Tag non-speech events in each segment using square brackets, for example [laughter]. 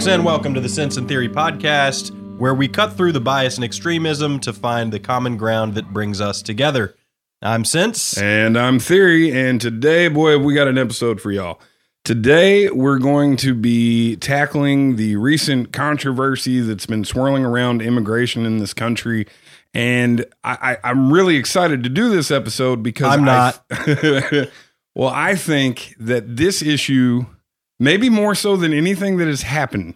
folks, and welcome to the Sense and Theory podcast, where we cut through the bias and extremism to find the common ground that brings us together. I'm Sense. And I'm Theory, and today, boy, we got an episode for y'all. Today, we're going to be tackling the recent controversy that's been swirling around immigration in this country. And I, I, I'm really excited to do this episode because I'm not. I, [laughs] well, I think that this issue, maybe more so than anything that has happened,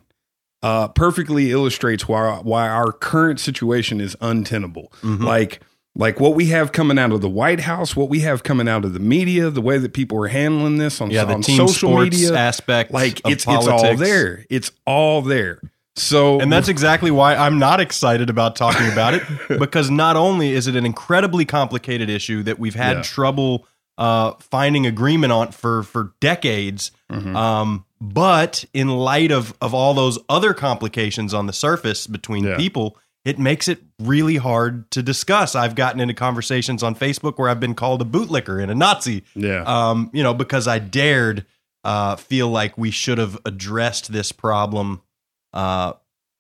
uh, perfectly illustrates why why our current situation is untenable. Like like what we have coming out of the White House, what we have coming out of the media, the way that people are handling this on, Yeah, the on social media, aspect like it's it's all there. It's all there. So And that's exactly why I'm not excited about talking about it [laughs] because not only is it an incredibly complicated issue that we've had Yeah. trouble uh, finding agreement on for for decades, Mm-hmm. um, but in light of of all those other complications on the surface between Yeah. people, it makes it really hard to discuss. I've gotten into conversations on Facebook where I've been called a bootlicker and a Nazi yeah, um, you know, because I dared uh, feel like we should have addressed this problem uh,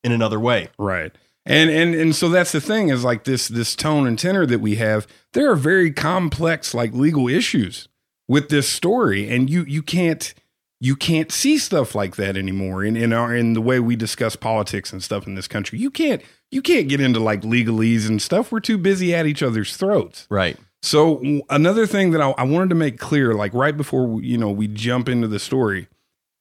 in another way. Right. And and and so that's the thing is like this this tone and tenor that we have. There are very complex like legal issues with this story, and you you can't you can't see stuff like that anymore in in our in the way we discuss politics and stuff in this country. You can't you can't get into like legalese and stuff. We're too busy at each other's throats. Right. So another thing that I, I wanted to make clear, like right before we, you know we jump into the story,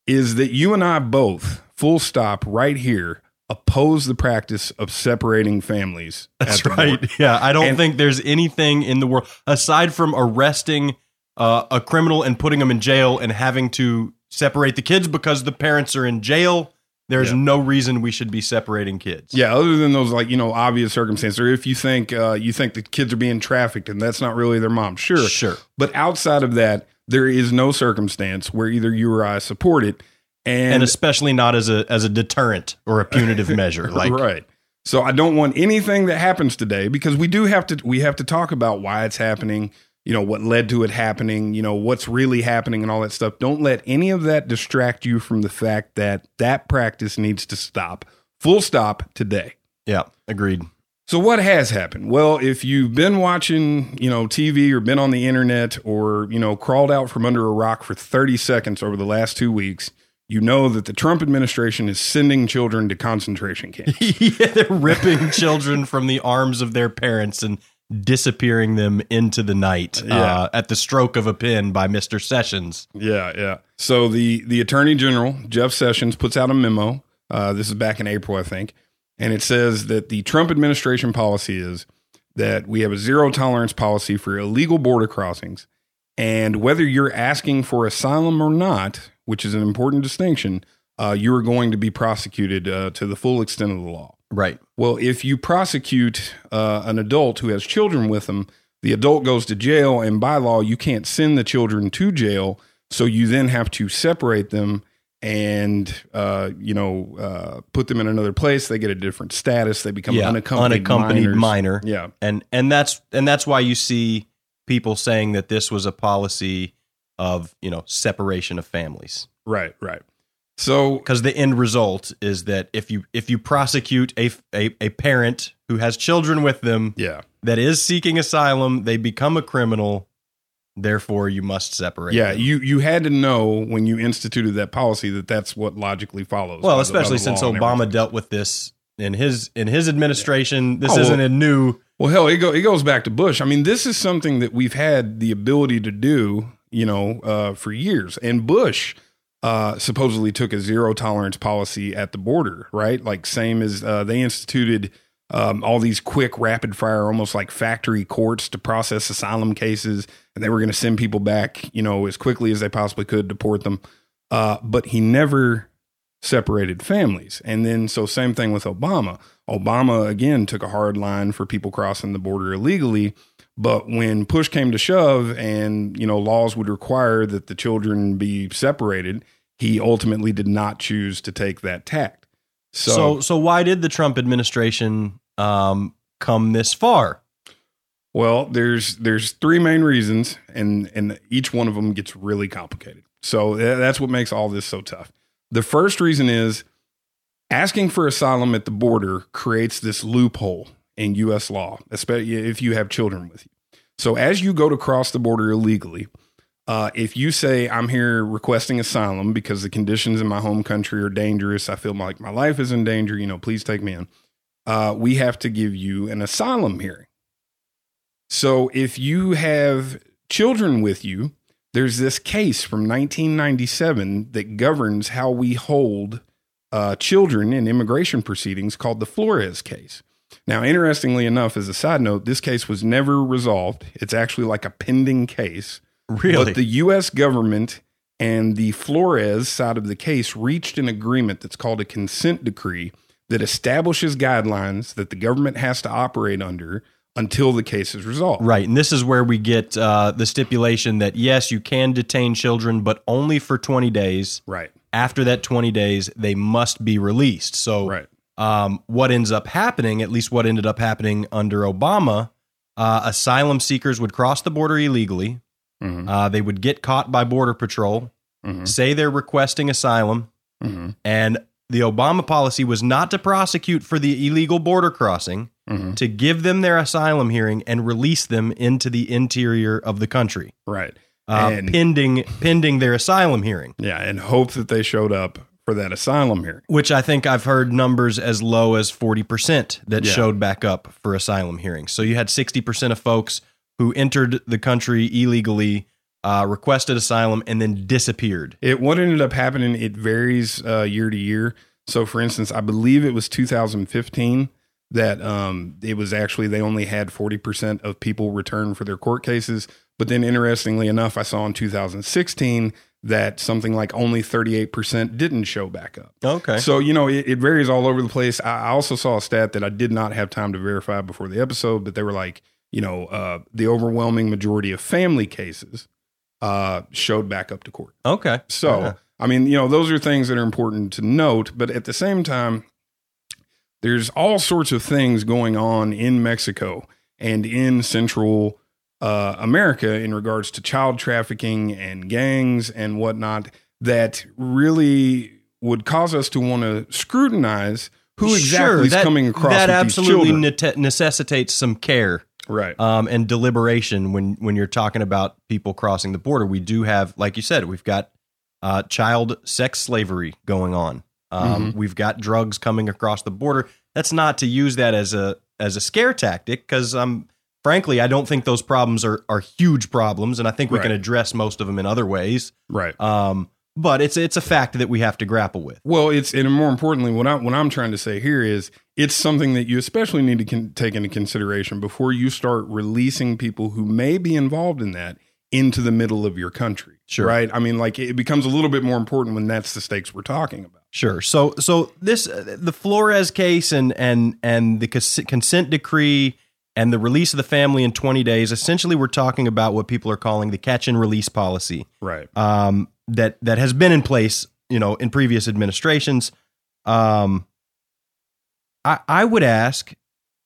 is that you and I both, full stop, right here, oppose the practice of separating families. That's right. border. Yeah. I don't And- think there's anything in the world aside from arresting uh, a criminal and putting them in jail and having to separate the kids because the parents are in jail. There's Yeah. no reason we should be separating kids. Yeah, other than those like you know obvious circumstances, or if you think uh, you think the kids are being trafficked and that's not really their mom, sure, Sure. But outside of that, there is no circumstance where either you or I support it, and, And especially not as a as a deterrent or a punitive [laughs] measure. Like right. So I don't want anything that happens today because we do have to we have to talk about why it's happening, you know, what led to it happening, you know, what's really happening and all that stuff. Don't let any of that distract you from the fact that that practice needs to stop. Full stop today. yeah, agreed. So what has happened? Well, if you've been watching, you know, TV or been on the internet or, you know, crawled out from under a rock for 30 seconds over the last 2 weeks, you know that the Trump administration is sending children to concentration [laughs] camps. yeah, they're ripping [laughs] children from the arms of their parents and disappearing them into the night uh, at the stroke of a pen by Mr. Sessions. Yeah, yeah. So the the Attorney General Jeff Sessions puts out a memo. Uh, this is back in April, I think, and it says that the Trump administration policy is that we have a zero tolerance policy for illegal border crossings, and whether you're asking for asylum or not, which is an important distinction, uh, you are going to be prosecuted uh, to the full extent of the law. Right. Well, if you prosecute uh, an adult who has children with them, the adult goes to jail, and by law, you can't send the children to jail. So you then have to separate them and uh, you know uh, put them in another place. They get a different status. They become Yeah, unaccompanied, unaccompanied minor. Yeah, And and that's and that's why you see people saying that this was a policy of, you know, separation of families. right, right. So Because the end result is that if you if you prosecute a, a a parent who has children with them yeah, that is seeking asylum, they become a criminal. Therefore, you must separate. yeah. them. You you had to know when you instituted that policy that that's what logically follows. Well, especially since Obama dealt with this in his in his administration. This Oh, isn't a new. Well, hell, it, go, it goes back to Bush. I mean, this is something that we've had the ability to do, you know, uh, for years. And Bush uh, supposedly took a zero tolerance policy at the border, right? Like same as uh, they instituted um, all these quick, rapid fire, almost like factory courts to process asylum cases, and they were going to send people back, you know, as quickly as they possibly could, deport them. Uh, but he never separated families. And then, so same thing with Obama. Obama again took a hard line for people crossing the border illegally. But when push came to shove and, you know, laws would require that the children be separated, he ultimately did not choose to take that tact. So, So so why did the Trump administration um, come this far? well, there's there's three main reasons, and and each one of them gets really complicated. So that's what makes all this so tough. The first reason is asking for asylum at the border creates this loophole in U.S. law, especially if you have children with you. So as you go to cross the border illegally, uh, if you say I'm here requesting asylum because the conditions in my home country are dangerous, I feel like my life is in danger. You know, please take me in. Uh, we have to give you an asylum hearing. So if you have children with you, there's this case from 1997 that governs how we hold uh, children in immigration proceedings called the Flores case. Now, interestingly enough, as a side note, this case was never resolved. It's actually like a pending case. Really? But the U.S. government and the Flores side of the case reached an agreement that's called a consent decree that establishes guidelines that the government has to operate under until the case is resolved. Right. And this is where we get uh, the stipulation that, yes, you can detain children, but only for 20 days. Right. After that 20 days, they must be released. So, Right. Um, what ends up happening, at least what ended up happening under Obama, uh, asylum seekers would cross the border illegally. Mhm. Uh, they would get caught by Border Patrol, Mhm. say they're requesting asylum, Mhm. and the Obama policy was not to prosecute for the illegal border crossing, Mhm. to give them their asylum hearing and release them into the interior of the country, Right. uh, And- pending pending their asylum hearing. Yeah. And hope that they showed up for that asylum hearing. Which I think I've heard numbers as low as forty percent that Yeah. showed back up for asylum hearings. So you had sixty percent of folks who entered the country illegally, uh, requested asylum, and then disappeared. It what ended up happening. It varies uh, year to year. So, for instance, I believe it was 2015 that um, it was actually they only had 40 percent of people return for their court cases. But then, interestingly enough, I saw in 2016 that something like only 38 percent didn't show back up. Okay. So you know it, it varies all over the place. I, I also saw a stat that I did not have time to verify before the episode, but they were like, you know, uh, the overwhelming majority of family cases uh, showed back up to court. Okay. So, Yeah. I mean, you know, those are things that are important to note, but at the same time, there's all sorts of things going on in Mexico and in Central uh, America in regards to child trafficking and gangs and whatnot that really would cause us to want to scrutinize who exactly Sure, is coming across That absolutely nete- necessitates some care right. um, and deliberation when when you're talking about people crossing the border. We do have, like you said, we've got uh, child sex slavery going on. Um, Mm-hmm. We've got drugs coming across the border. That's not to use that as a as a scare tactic because um, frankly, I don't think those problems are are huge problems, and I think we can address most of them in other ways. right. Um, but it's it's a fact that we have to grapple with. Well, it's and more importantly, what I what I'm trying to say here is it's something that you especially need to con- take into consideration before you start releasing people who may be involved in that into the middle of your country. Sure. right? I mean, like it becomes a little bit more important when that's the stakes we're talking about. Sure. So so this uh, the Flores case and and and the cons- consent decree and the release of the family in 20 days. Essentially, we're talking about what people are calling the catch and release policy Right. um, that that has been in place, you know, in previous administrations. Um, I I would ask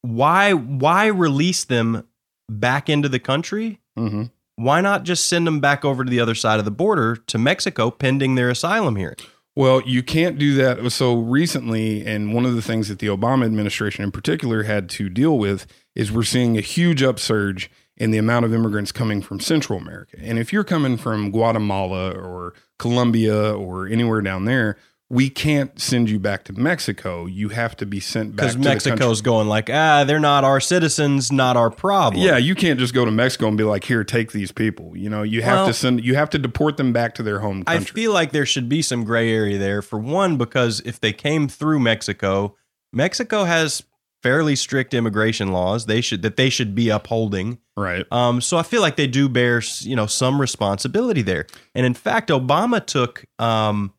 why why release them back into the country? hmm Why not just send them back over to the other side of the border to Mexico pending their asylum hearing? Well, you can't do that. So recently, and one of the things that the Obama administration in particular had to deal with is we're seeing a huge upsurge in the amount of immigrants coming from Central America. And if you're coming from Guatemala or Colombia or anywhere down there, we can't send you back to Mexico. You have to be sent back because country. Mexico's going like, ah, they're not our citizens, not our problem. Yeah, you can't just go to Mexico and be like, "Here, take these people." You know, you have Well- to send. You have to deport them back to their home I feel like there should be some gray area there. For one, because if they came through Mexico, Mexico has fairly strict immigration laws. They should that they should be upholding. right. Um, so I feel like they do bear you know some responsibility there. And in fact, Obama took um,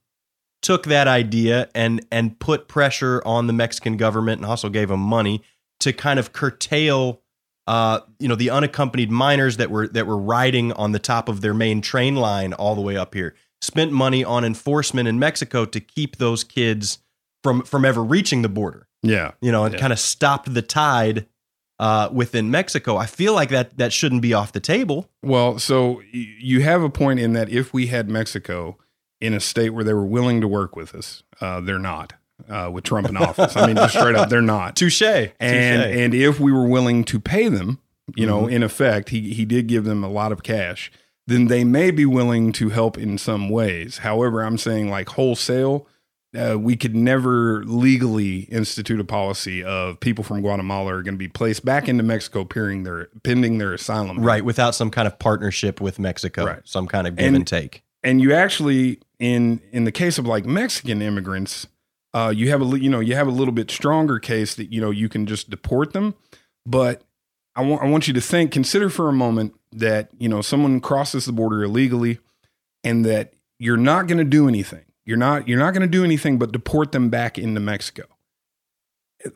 took that idea and and put pressure on the Mexican government and also gave them money to kind of curtail uh, you know the unaccompanied minors that were that were riding on the top of their main train line all the way up here. Spent money on enforcement in Mexico to keep those kids from from ever reaching the border Yeah. you know, and Yeah. kind of stopped the tide uh, within Mexico. I feel like that that shouldn't be off the table. Well, so you have a point in that if we had Mexico in a state where they were willing to work with us, uh, they're not. uh, with Trump in office. I mean, just straight up, they're not. [laughs] Touche. And and if we were willing to pay them, you know, in effect, he he did give them a lot of cash. Then they may be willing to help in some ways. However, I'm saying like wholesale, uh, we could never legally institute a policy of people from Guatemala are going to be placed back into Mexico pending their pending their asylum. right, without some kind of partnership with Mexico, Right. some kind of give And- and, take. And you actually in in the case of like Mexican immigrants, uh, you have a you know you have a little bit stronger case that you know you can just deport them, but I want I want you to think consider for a moment that you know someone crosses the border illegally, and that you're not going to do anything. You're not you're not going to do anything but deport them back into Mexico.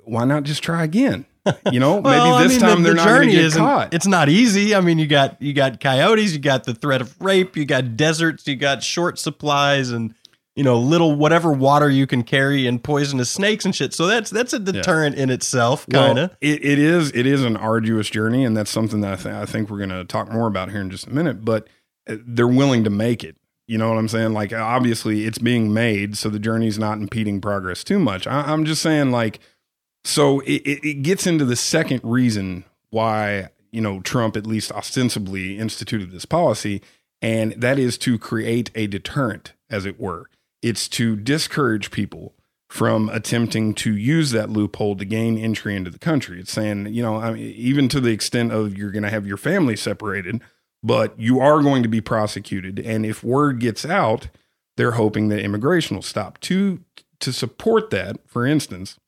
Why not just try again? You know, [laughs] Well, maybe this mean, the- time they're the not going to journey get caught. It's not easy. I mean, you got you got coyotes, you got the threat of rape, you got deserts, you got short supplies, and you know little whatever water you can carry and poisonous snakes and shit. So that's that's a deterrent in itself, kind of. Well, it, it is it is an arduous journey, and that's something that I, th- I think we're going to talk more about here in just a minute. But uh, they're willing to make it. You know what I'm saying? Like obviously it's being made, so the journey's not impeding progress too much. I, I'm just saying like so it, it, gets into the second reason why you know Trump at least ostensibly instituted this policy, and that is to create a deterrent, as it were. It's to discourage people from attempting to use that loophole to gain entry into the country. It's saying, you know, I mean, even to the extent of you're going to have your family separated, but you are going to be prosecuted. And if word gets out, they're hoping that immigration will stop. To to support that, for instance,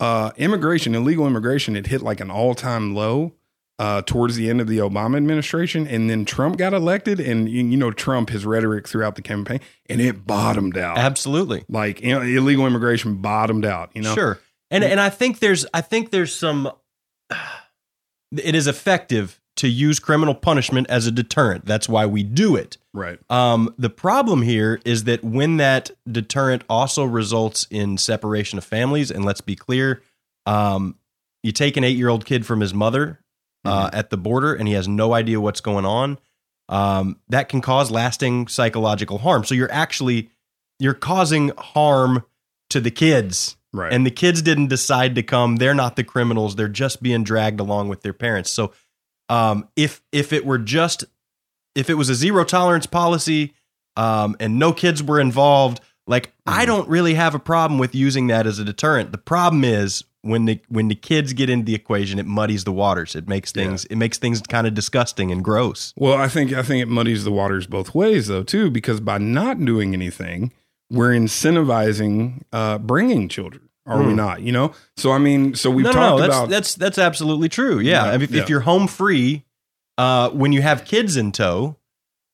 uh, immigration, illegal immigration, it hit like an all time low uh, towards the end of the Obama administration, and then Trump got elected, and you you know Trump his rhetoric throughout the campaign, and it bottomed out. Absolutely. Like you know, illegal immigration bottomed out. You know, Sure. And and I think there's I think there's some [sighs] it is effective to use criminal punishment as a deterrent. That's why we do it. Right? Um, the problem here is that when that deterrent also results in separation of families, and let's be clear, um, you take an eight year old kid from his mother uh, at the border and he has no idea what's going on, um, that can cause lasting psychological harm. So you're actually you're causing harm to the kids Right. and the kids didn't decide to come they're not the criminals they're just being dragged along with their parents so um, if if it were just if it was a zero tolerance policy um, and no kids were involved like i Mhm. don't really have a problem with using that as a deterrent the problem is when the when the kids get into the equation it muddies the waters it makes Yeah. things it makes things kind of disgusting and gross Well, I think I think it muddies the waters both ways though too, because by not doing anything, we're incentivizing uh, bringing children. Are we Hmm. not? You know. So I mean, so we've no, talked no, that's about that's that's absolutely true. Yeah, Right, I mean, if, yeah. if you're home free, uh, when you have kids in tow,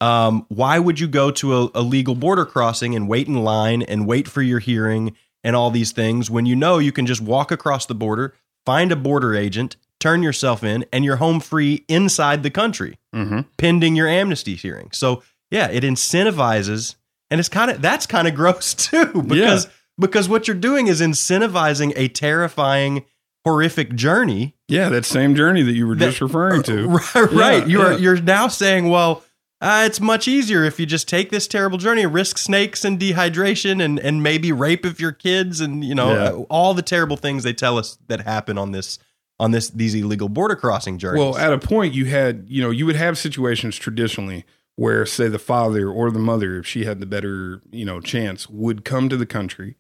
um, why would you go to a, a legal border crossing and wait in line and wait for your hearing and all these things when you know you can just walk across the border, find a border agent, turn yourself in, and you're home free inside the country Mhm. pending your amnesty hearing. So yeah, it incentivizes, and it's kind of that's kind of [laughs] gross too because because what you're doing is incentivizing a terrifying, horrific journey. yeah that same journey that you were just referring to. [laughs] Right, right. Yeah, you're yeah. you're now saying, well. Uh, it's much easier if you just take this terrible journey, risk snakes and dehydration, and and maybe rape of your kids, and you know Yeah. uh, all the terrible things they tell us that happen on this on this these illegal border crossing journeys. Well, at a point, you had, you know, you would have situations traditionally where, say, the father or the mother, if she had the better, you know, chance, would come to the country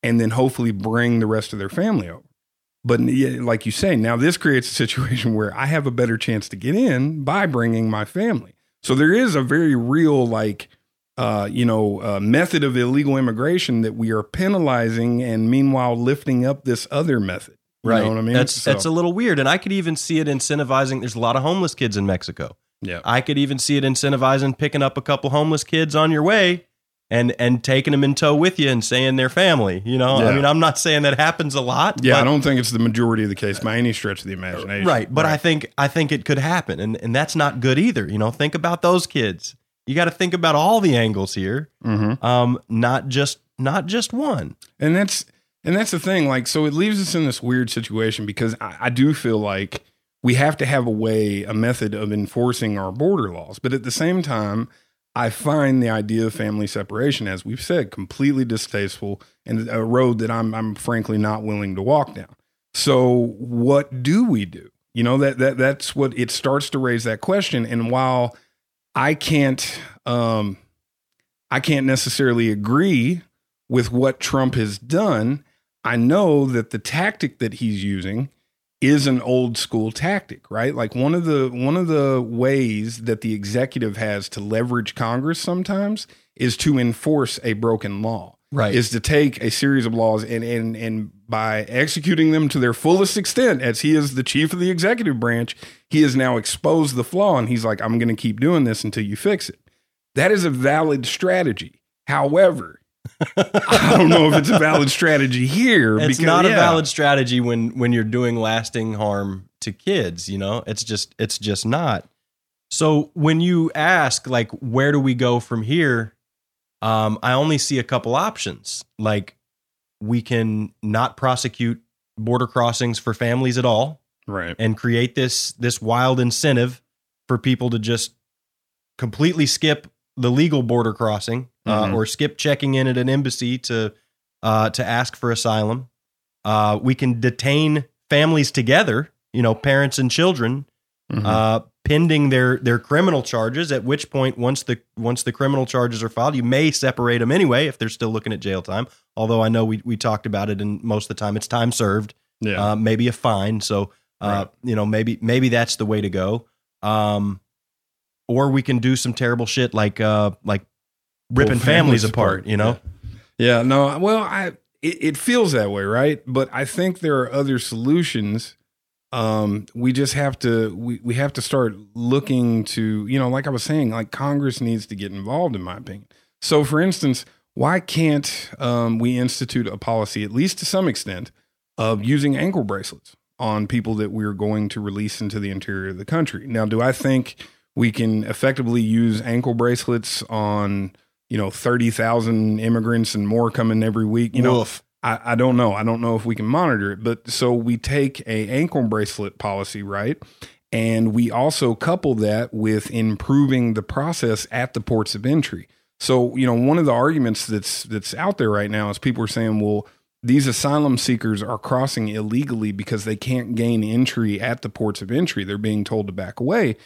and then hopefully bring the rest of their family over. But like you say, now this creates a situation where I have a better chance to get in by bringing my family. So there is a very real, like, uh, you know, uh, method of illegal immigration that we are penalizing and meanwhile lifting up this other method. You right. know what I mean? That's So- that's a little weird, and I could even see it incentivizing. There's a lot of homeless kids in Mexico. yeah. I could even see it incentivizing picking up a couple homeless kids on your way and and taking them in tow with you and saying they're family. You know, Yeah. I mean, I'm not saying that happens a lot. Yeah, but- I don't think it's the majority of the case by any stretch of the imagination. right. But I think I think it could happen, and and that's not good either. You know, think about those kids. You got to think about all the angles here, hmm um, not just not just one. and that's and that's the thing. Like, so it leaves us in this weird situation because I, I do feel like we have to have a way, a method of enforcing our border laws. But at the same time, I find the idea of family separation, as we've said, completely distasteful and a road that I'm, I'm frankly not willing to walk down. So, what do we do? You know that that that's what it starts to raise that question. And while I can't, um, I can't necessarily agree with what Trump has done. I know that the tactic that he's using is an old school tactic, right? Like one of the one of the ways that the executive has to leverage Congress sometimes is to enforce a broken law. Right. Is to take a series of laws and and and by executing them to their fullest extent, as he is the chief of the executive branch, he has now exposed the flaw and he's like, I'm gonna keep doing this until you fix it. That is a valid strategy. However, I don't know if it's a valid strategy here. It's because, not a valid strategy when when you're doing lasting harm to kids. You know, it's just it's just not. So when you ask like, where do we go from here? Um, I only see a couple options. Like, we can not prosecute border crossings for families at all, Right. and create this this wild incentive for people to just completely skip the legal border crossing uh, Mhm. or skip checking in at an embassy to uh, to ask for asylum. Uh, we can detain families together, you know, parents and children, Mhm. uh, pending their their criminal charges. At which point, once the once the criminal charges are filed, you may separate them anyway if they're still looking at jail time. Although I know we we talked about it, and most of the time it's time served yeah. uh, maybe a fine. So, uh, Right. you know, maybe maybe that's the way to go. Um, or we can do some terrible shit like uh, like ripping Pull families, families apart. apart. You know, Yeah, no, well, I it, it feels that way, right? But I think there are other solutions. Um, we just have to we, we have to start looking to, you know, like I was saying, like Congress needs to get involved, in my opinion. So for instance, why can't um, we institute a policy, at least to some extent, of using ankle bracelets on people that we're going to release into the interior of the country? Now, do I think we can effectively use ankle bracelets on you know, 30,000 immigrants and more coming every week. You know, I, I don't know. I don't know if we can monitor it. But so we take a ankle bracelet policy, right? And we also couple that with improving the process at the ports of entry. So, you know, one of the arguments that's that's out there right now is people are saying, well, these asylum seekers are crossing illegally because they can't gain entry at the ports of entry. They're being told to back away.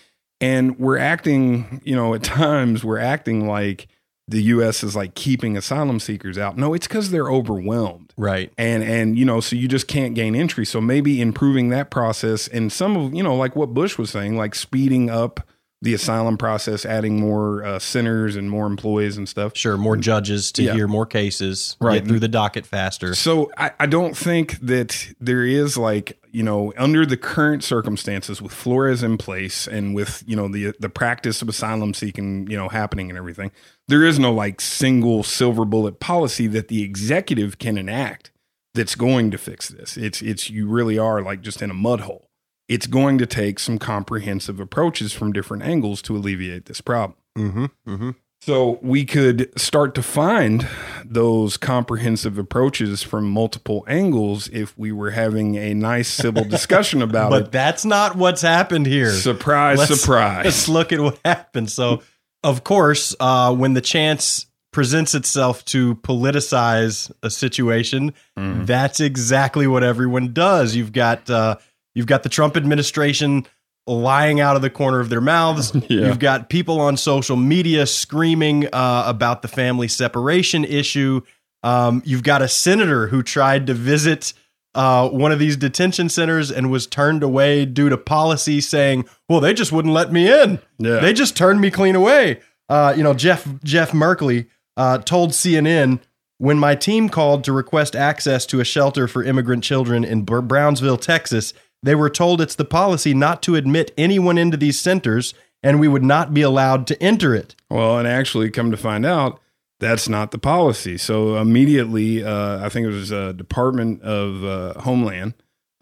And we're acting, you know, at [laughs] times we're acting like the US is like keeping asylum seekers out. No, it's because they're overwhelmed. right? And and you know, so you just can't gain entry. So maybe improving that process and some of you know, like what Bush was saying, like speeding up the asylum process, adding more uh, centers and more employees and stuff. Sure, more judges to Yeah. hear more cases, Right. get through the docket faster. So I, I don't think that there is like you know under the current circumstances with Flores in place and with you know the the practice of asylum seeking you know happening and everything, there is no like single silver bullet policy that the executive can enact that's going to fix this. It's it's you really are like just in a mud hole. It's going to take some comprehensive approaches from different angles to alleviate this problem. Mm-hmm. Mm-hmm. So we could start to find those comprehensive approaches from multiple angles if we were having a nice civil [laughs] discussion about But it. But that's not what's happened here. Surprise, Let's- surprise. Let's look at what happened. So, of course, uh, when the chance presents itself to politicize a situation, Mhm. that's exactly what everyone does. You've got uh, you've got the Trump administration lying out of the corner of their mouths. [laughs] Yeah. You've got people on social media screaming uh, about the family separation issue. Um, you've got a senator who tried to visit uh, one of these detention centers and was turned away due to policy saying, "Well, they just wouldn't let me in. Yeah. They just turned me clean away." Uh, you know, Jeff Jeff Merkley uh, told CNN when my team called to request access to a shelter for immigrant children in Br- Brownsville, Texas. They were told it's the policy not to admit anyone into these centers, and we would not be allowed to enter it. Well, and actually, come to find out, that's not the policy. So immediately, uh, I think it was a Department of uh, Homeland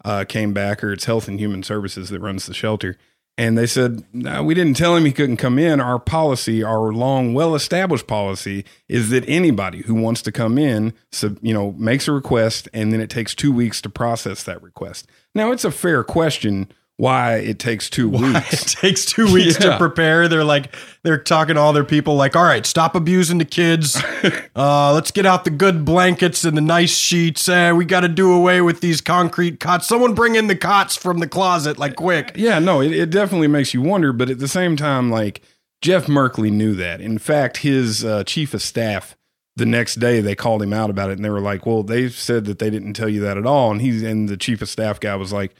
uh, came back, or it's Health and Human Services that runs the shelter, and they said, no, "We didn't tell him he couldn't come in. Our policy, our long, well-established policy, is that anybody who wants to come in, you know, makes a request, and then it takes two weeks to process that request." Now, it's a fair question why it takes two it weeks. takes two weeks [laughs] Yeah. to prepare. They're like they're talking to all their people, like, all right, stop abusing the kids. [laughs] Uh, let's get out the good blankets and the nice sheets. Eh, we got to do away with these concrete cots. Someone bring in the cots from the closet, like quick. Yeah, no, it, it definitely makes you wonder, but at the same time, like Jeff Merkley knew that. In fact, his uh, chief of staff the next day they called him out about it, and they were like, "Well, they said that they didn't tell you that at all." And he's and the chief of staff guy was like,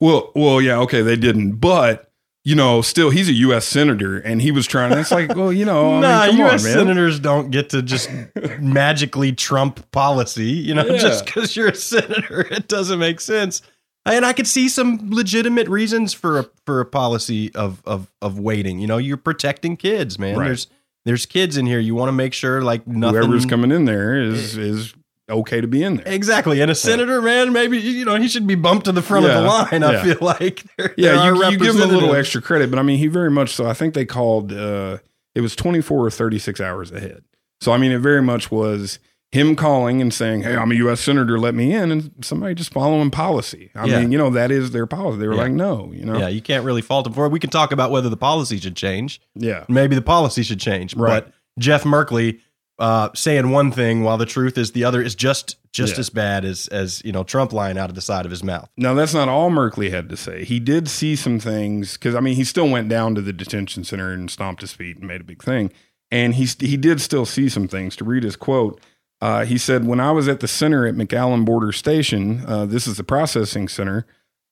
"Well, well, yeah, okay, they didn't, but." You know, still he's a U.S. senator, and he was trying. It's like, well, you know, I nah, mean, U.S. on, senators don't get to just [laughs] magically trump policy. You know, Yeah. just because you're a senator, [laughs] it doesn't make sense. And I could see some legitimate reasons for a for a policy of of of waiting. You know, you're protecting kids, man. Right. There's there's kids in here. You want to make sure like nothing. Whoever's coming in there is eh. is okay to be in there. Exactly, and a senator, man, maybe you know he should be bumped to the front of the Yeah. line. I Yeah. feel like there, [laughs] there Yeah, are you, you give him a little extra credit, but I mean, he very much so. I think they called uh, it was 24 or 36 hours ahead. So I mean, it very much was him calling and saying, "Hey, I'm a U.S. senator, let me in," and somebody just following policy. I Yeah. mean, you know, that is their policy. They were Yeah. like, "No," you know, Yeah, you can't really fault him for it. We can talk about whether the policy should change. yeah, maybe the policy should change. Right. But Jeff Merkley uh, saying one thing while the truth is the other is just just Yeah. as bad as as you know Trump lying out of the side of his mouth. Now that's not all Merkley had to say. He did see some things because I mean he still went down to the detention center and stomped his feet and made a big thing, and he he did still see some things. To read his quote, uh, he said, "When I was at the center at McAllen Border Station, uh, this is the processing center."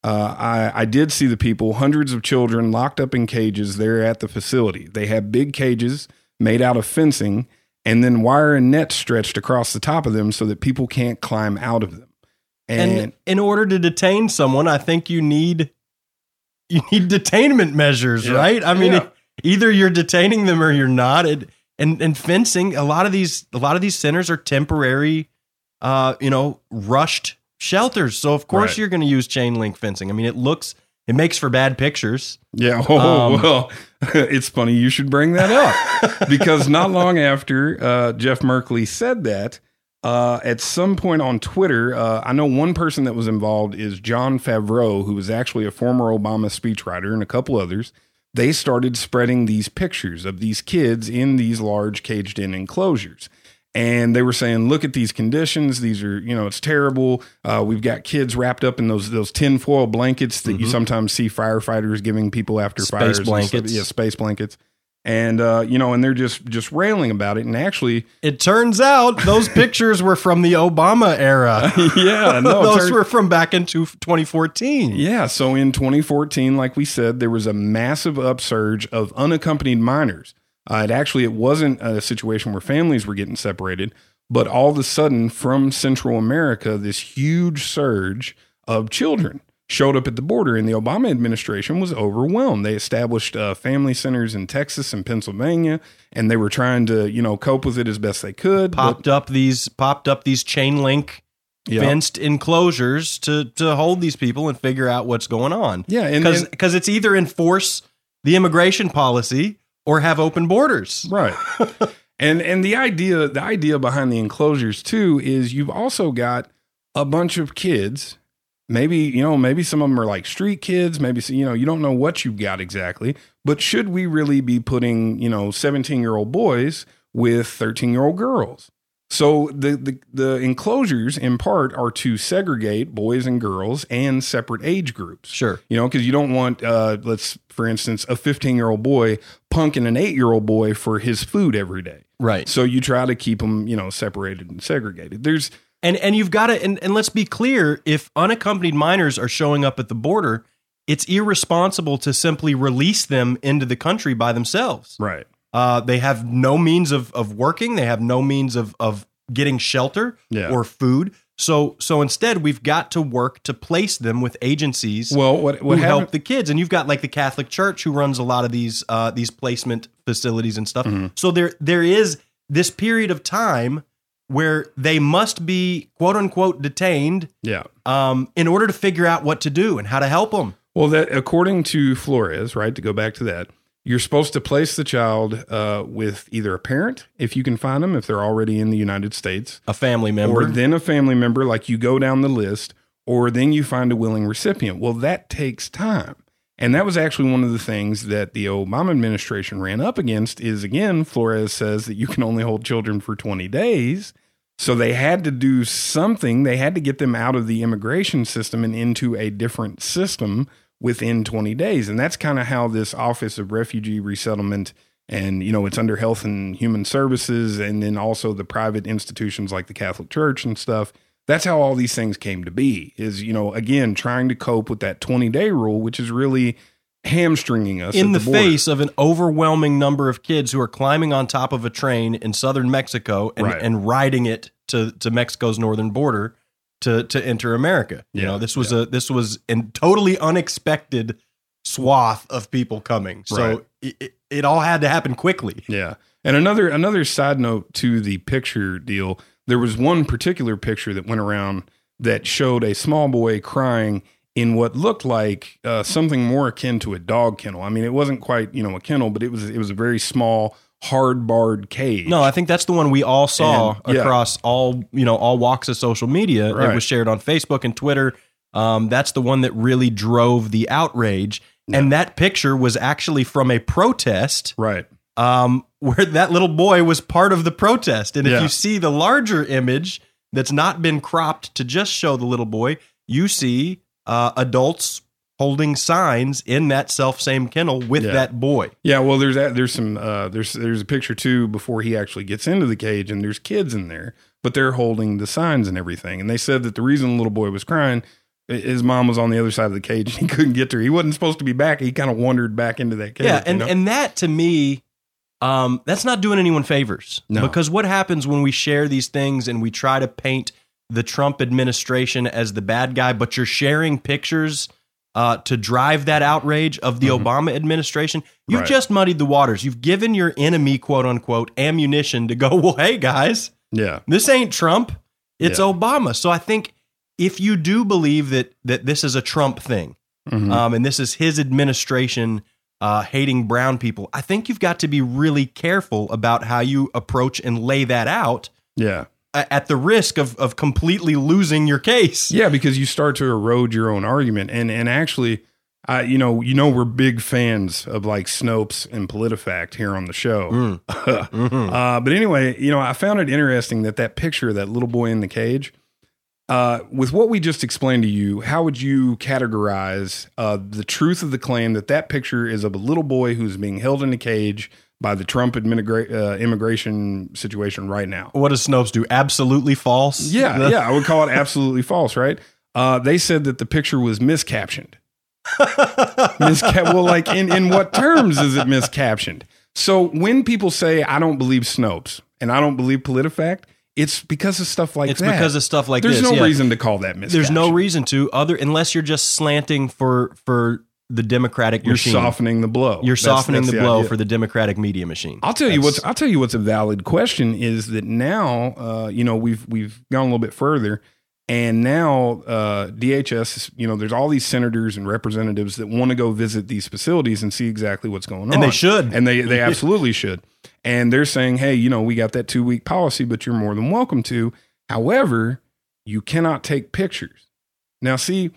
Uh, I, I did see the people, hundreds of children locked up in cages there at the facility. They have big cages made out of fencing and then wire and net stretched across the top of them so that people can't climb out of them. And, And, in order to detain someone, I think you need you need detainment measures, Yeah. right? I mean, Yeah. either you're detaining them or you're not. It, and and fencing, a lot of these a lot of these centers are temporary, uh, you know, rushed shelters. So of course Right. you're going to use chain link fencing. I mean, it looks it makes for bad pictures. Yeah. [laughs] Oh, Um, well, [laughs] it's funny you should bring that up [laughs] because not long after uh, Jeff Merkley said that, uh, at some point on Twitter, uh, I know one person that was involved is Jon Favreau, who was actually a former Obama speechwriter, and a couple others. They started spreading these pictures of these kids in these large caged in enclosures. And they were saying, "Look at these conditions. These are, you know, it's terrible. Uh, we've got kids wrapped up in those those tinfoil blankets that you sometimes see firefighters giving people after Mm-hmm. Space fires. blankets. yeah, space blankets. And uh, you know, and they're just just railing about it. And actually, It turns out those pictures were from the Obama era. [laughs] yeah, no, [laughs] those turned- were from back into 2014. Yeah, so in 2014, like we said, there was a massive upsurge of unaccompanied minors. Uh, it actually it wasn't a situation where families were getting separated, but all of a sudden, from Central America, this huge surge of children showed up at the border, and the Obama administration was overwhelmed. They established uh, family centers in Texas and Pennsylvania, and they were trying to you know cope with it as best they could. but- Popped up these popped up these chain link Yeah. fenced enclosures to to hold these people and figure out what's going on. yeah, Because because it's either enforce the immigration policy or have open borders. Right. [laughs] and and the idea the idea behind the enclosures too is you've also got a bunch of kids. Maybe, you know, maybe some of them are like street kids, maybe you know, you don't know what you've got exactly, but should we really be putting, you know, 17-year-old boys with 13-year-old girls? So the, the the enclosures in part are to segregate boys and girls and separate age groups. Sure. You know, because you don't want, uh, let's, for instance, a 15 year old boy punking an eight year old boy for his food every day. Right. So you try to keep them, you know, separated and segregated. There's, And and you've got to and, and let's be clear, if unaccompanied minors are showing up at the border, it's irresponsible to simply release them into the country by themselves. right. Uh, they have no means of, of working. They have no means of, of getting shelter Yeah. or food. So so instead, we've got to work to place them with agencies Well, what, who what help the kids. And you've got like the Catholic Church who runs a lot of these uh, these placement facilities and stuff. Mm-hmm. So there there is this period of time where they must be quote unquote detained Yeah. um, in order to figure out what to do and how to help them. Well, that according to Flores, right, to go back to that, you're supposed to place the child uh, with either a parent, if you can find them, if they're already in the United States, A family member. or then a family member, like you go down the list, or then you find a willing recipient. Well, that takes time. And that was actually one of the things that the Obama administration ran up against is again, Flores says that you can only hold children for 20 days. So they had to do something. They had to get them out of the immigration system and into a different system within 20 days. And that's kind of how this Office of Refugee Resettlement and you know it's under Health and Human Services and then also the private institutions like the Catholic Church and stuff. That's how all these things came to be. Is you know again trying to cope with that 20 day rule, which is really hamstringing us in the, the face of an overwhelming number of kids who are climbing on top of a train in southern Mexico and, Right. and riding it to, to Mexico's northern border to to enter America. You Yeah, know, this was a this was a totally unexpected swath of people coming. So Right. it, it, it all had to happen quickly. [laughs] Yeah. And another another side note to the picture deal, there was one particular picture that went around that showed a small boy crying in what looked like uh, something more akin to a dog kennel. I mean, it wasn't quite you know a kennel, but it was it was a very small, hard barred cage. No, I think that's the one we all saw And, yeah. across all you know all walks of social media. It was shared on Facebook and Twitter. Um, that's the one that really drove the outrage. And that picture was actually from a protest right. um, [laughs] where that little boy was part of the protest. And if Yeah. you see the larger image that's not been cropped to just show the little boy, you see uh, adults holding signs in that self same kennel with Yeah. that boy. Yeah, well, there's that. There's some. Uh, there's there's a picture too before he actually gets into the cage, and there's kids in there, but they're holding the signs and everything. And they said that the reason the little boy was crying, his mom was on the other side of the cage, [laughs] and he couldn't get to her. He wasn't supposed to be back. He kind of wandered back into that cage. Yeah, and you know? and that to me, um, that's not doing anyone favors. No. Because what happens when we share these things and we try to paint the Trump administration as the bad guy, but you're sharing pictures uh, to drive that outrage of the Obama administration? You've Mm-hmm. Right. just muddied the waters. You've given your enemy, quote unquote, ammunition to go. [laughs] Well, hey guys, yeah, this ain't Trump. It's Yeah. Obama. So I think if you do believe that that this is a Trump thing, Mhm. um, and this is his administration uh, hating brown people, I think you've got to be really careful about how you approach and lay that out yeah, at the risk of of completely losing your case. yeah. Because you start to erode your own argument, and and actually. Uh, you know, you know, we're big fans of like Snopes and PolitiFact here on the show. Mm. [laughs] Mhm. Uh, but anyway, you know, I found it interesting that that picture of that little boy in the cage, uh, with what we just explained to you, how would you categorize uh, the truth of the claim that that picture is of a little boy who's being held in a cage by the Trump adminigra- uh, immigration situation right now? What does Snopes do? Absolutely false. Yeah, [laughs] yeah, I would call it absolutely false, right? Uh, they said that the picture was miscaptioned. [laughs] Misca- well, like in, in what terms is it miscaptioned? So when people say I don't believe Snopes and I don't believe PolitiFact, it's because of stuff like It's that. because of stuff like this. There's this. no yeah. reason to call that miscaptioned. There's no reason to other unless you're just slanting for for the Democratic You're machine. softening the blow. You're That's- softening that's the, blow idea. for the Democratic media machine. I'll tell you what's I'll tell you what's a valid question is that now uh, you know we've we've gone a little bit further and now uh, DHS you know there's all these senators and representatives that want to go visit these facilities and see exactly what's going on and they should. and they they [laughs] absolutely should and they're saying hey you know we got that two week policy but you're more than welcome to however you cannot take pictures now see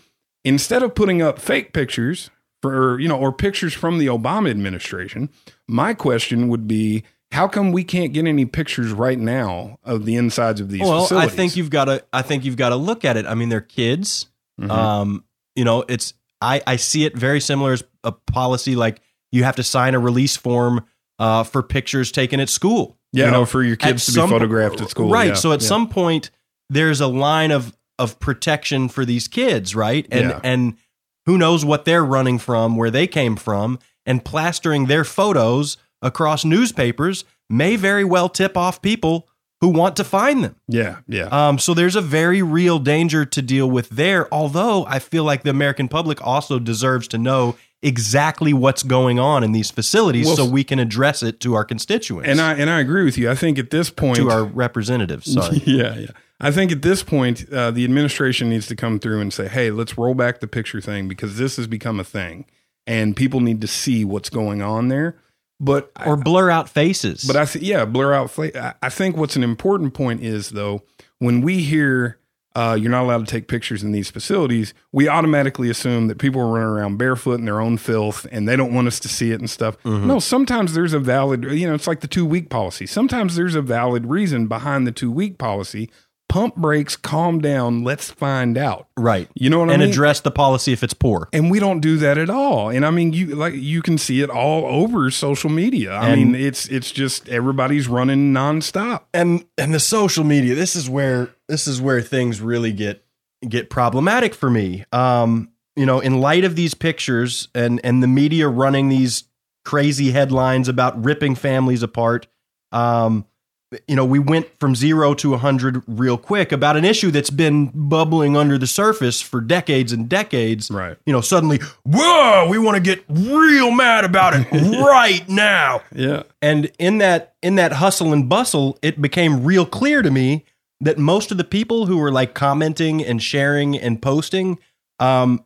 instead of putting up fake pictures for you know or pictures from the Obama administration my question would be how come we can't get any pictures right now of the insides of these well, facilities I think you've got to. I think you've got to look at it. I mean, they're kids. Mhm. Um, you know, it's. I I see it very similar as a policy like you have to sign a release form uh, for pictures taken at school. yeah you know, for your kids to be some- photographed at school right? yeah, so at yeah. some point, there's a line of of protection for these kids, right? And Yeah. and who knows what they're running from, where they came from, and plastering their photos across newspapers may very well tip off people who want to find them. yeah yeah Um, so there's a very real danger to deal with there. Although I feel like the American public also deserves to know exactly what's going on in these facilities, Well, so we can address it to our constituents and I and I agree with you I think at this point to our representatives. Sorry. [laughs] yeah, yeah. I think at this point, uh, the administration needs to come through and say, "Hey, let's roll back the picture thing because this has become a thing, and people need to see what's going on there." But or blur out faces. but I th- yeah, blur out. Fla- I- I think what's an important point is though when we hear uh, you're not allowed to take pictures in these facilities, we automatically assume that people are running around barefoot in their own filth and they don't want us to see it and stuff. Mm-hmm. No, sometimes there's a valid, you know, it's like the two week policy. Sometimes there's a valid reason behind the two week policy. Pump brakes, calm down, let's find out. Right. You know what I mean? and address the policy if it's poor. and we don't do that at all. And I mean, you like you can see it all over social media. I And- mean, it's it's just everybody's running nonstop. and and the social media this is where this is where things really get get problematic for me um you know in light of these pictures and and the media running these crazy headlines about ripping families apart um you know we went from 0 to 100 real quick about an issue that's been bubbling under the surface for decades and decades Right. you know suddenly whoa we want to get real mad about it [laughs] right now Yeah. and in that in that hustle and bustle, it became real clear to me that most of the people who were like commenting and sharing and posting um,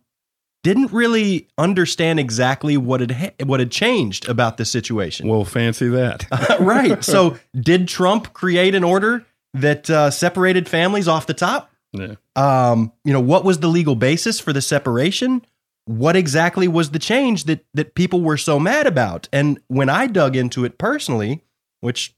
didn't really understand exactly what had ha- what had changed about the situation. Well, fancy that. [laughs] right. So, did Trump create an order that uh, separated families off the top? yeah. um, you know, what was the legal basis for the separation? What exactly was the change that that people were so mad about? And when I dug into it personally, which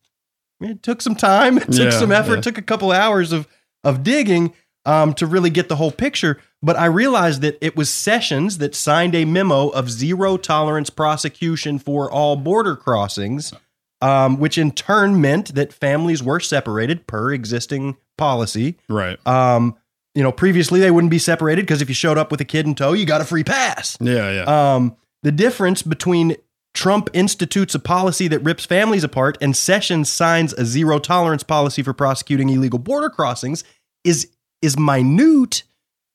it took some time, it [laughs] took Yeah, some effort, yeah. took a couple hours of of digging um, to really get the whole picture. But I realized that it was Sessions that signed a memo of zero tolerance prosecution for all border crossings, um, which in turn meant that families were separated per existing policy. Right. Um, you know, previously they wouldn't be separated because if you showed up with a kid in tow, you got a free pass. Yeah. Yeah. Um, the difference between Trump institutes a policy that rips families apart and Sessions signs a zero tolerance policy for prosecuting illegal border crossings is is minute.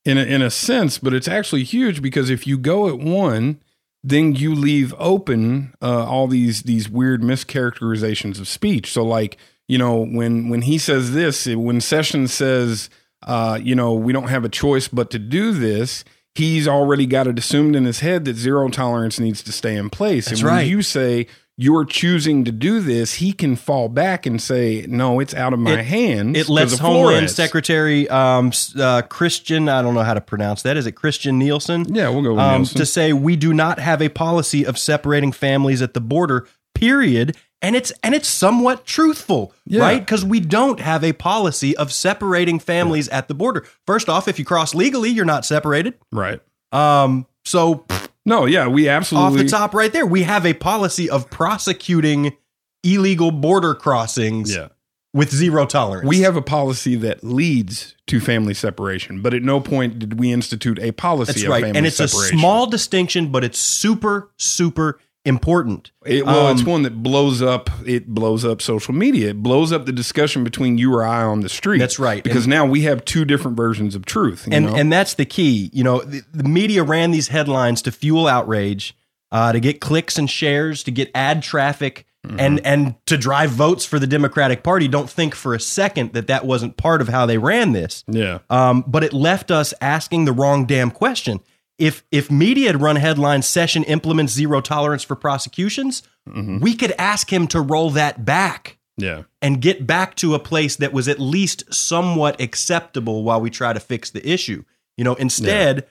In a, in a sense, but it's actually huge because if you go at one, then you leave open uh, all these these weird mischaracterizations of speech. So, like you know, when when he says this, when Sessions says, uh, you know, we don't have a choice but to do this. He's already got it assumed in his head that zero tolerance needs to stay in place. That's and when right. you say you're choosing to do this, he can fall back and say, "No, it's out of my It- hands." It lets Homeland Secretary um, uh, Christian, I don't know how to pronounce that. Is it Christian Nielsen? Yeah, we'll go with um, Nielsen. to say we do not have a policy of separating families at the border. Period. And it's and it's somewhat truthful, Yeah. right? Because we don't have a policy of separating families at the border. First off, if you cross legally, you're not separated. right. Um, so No, yeah, we absolutely off the top, right there, we have a policy of prosecuting illegal border crossings Yeah. with zero tolerance. We have a policy that leads to family separation, but at no point did we institute a policy that's of right, and it's separation. a small distinction, but it's super super important. It, well, it's um, one that blows up. It blows up social media. It blows up the discussion between you or I on the street. That's right. Because now we have two different versions of truth. you and know? and that's the key. You know, the, the media ran these headlines to fuel outrage, uh, to get clicks and shares, to get ad traffic, Mm-hmm. and and to drive votes for the Democratic Party. Don't think for a second that that wasn't part of how they ran this. yeah, Um, but it left us asking the wrong damn question. If if media had run headlines, session implements zero tolerance for prosecutions, Mm-hmm. we could ask him to roll that back yeah, and get back to a place that was at least somewhat acceptable while we try to fix the issue. You know, instead,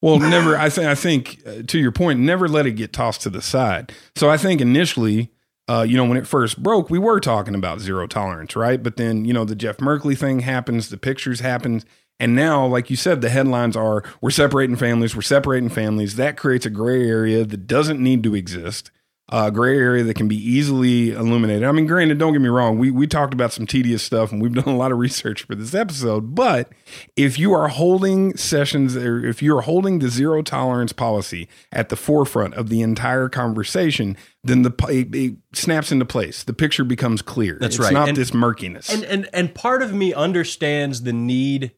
Well, never. I think. I think uh, to your point, never let it get tossed to the side. So I think initially, uh, you know, when it first broke, we were talking about zero tolerance, right? But then, you know, the Jeff Merkley thing happens, the pictures happens, and now, like you said, the headlines are we're separating families, we're separating families. That creates a gray area that doesn't need to exist. A gray area that can be easily illuminated. I mean, granted, don't get me wrong. We we talked about some tedious stuff, and we've [laughs] done a lot of research for this episode. But if you are holding Sessions, or if you are holding the zero tolerance policy at the forefront of the entire conversation, then the it, it snaps into place. The picture becomes clear. That's it's right. Not And- this murkiness. and and and part of me understands the need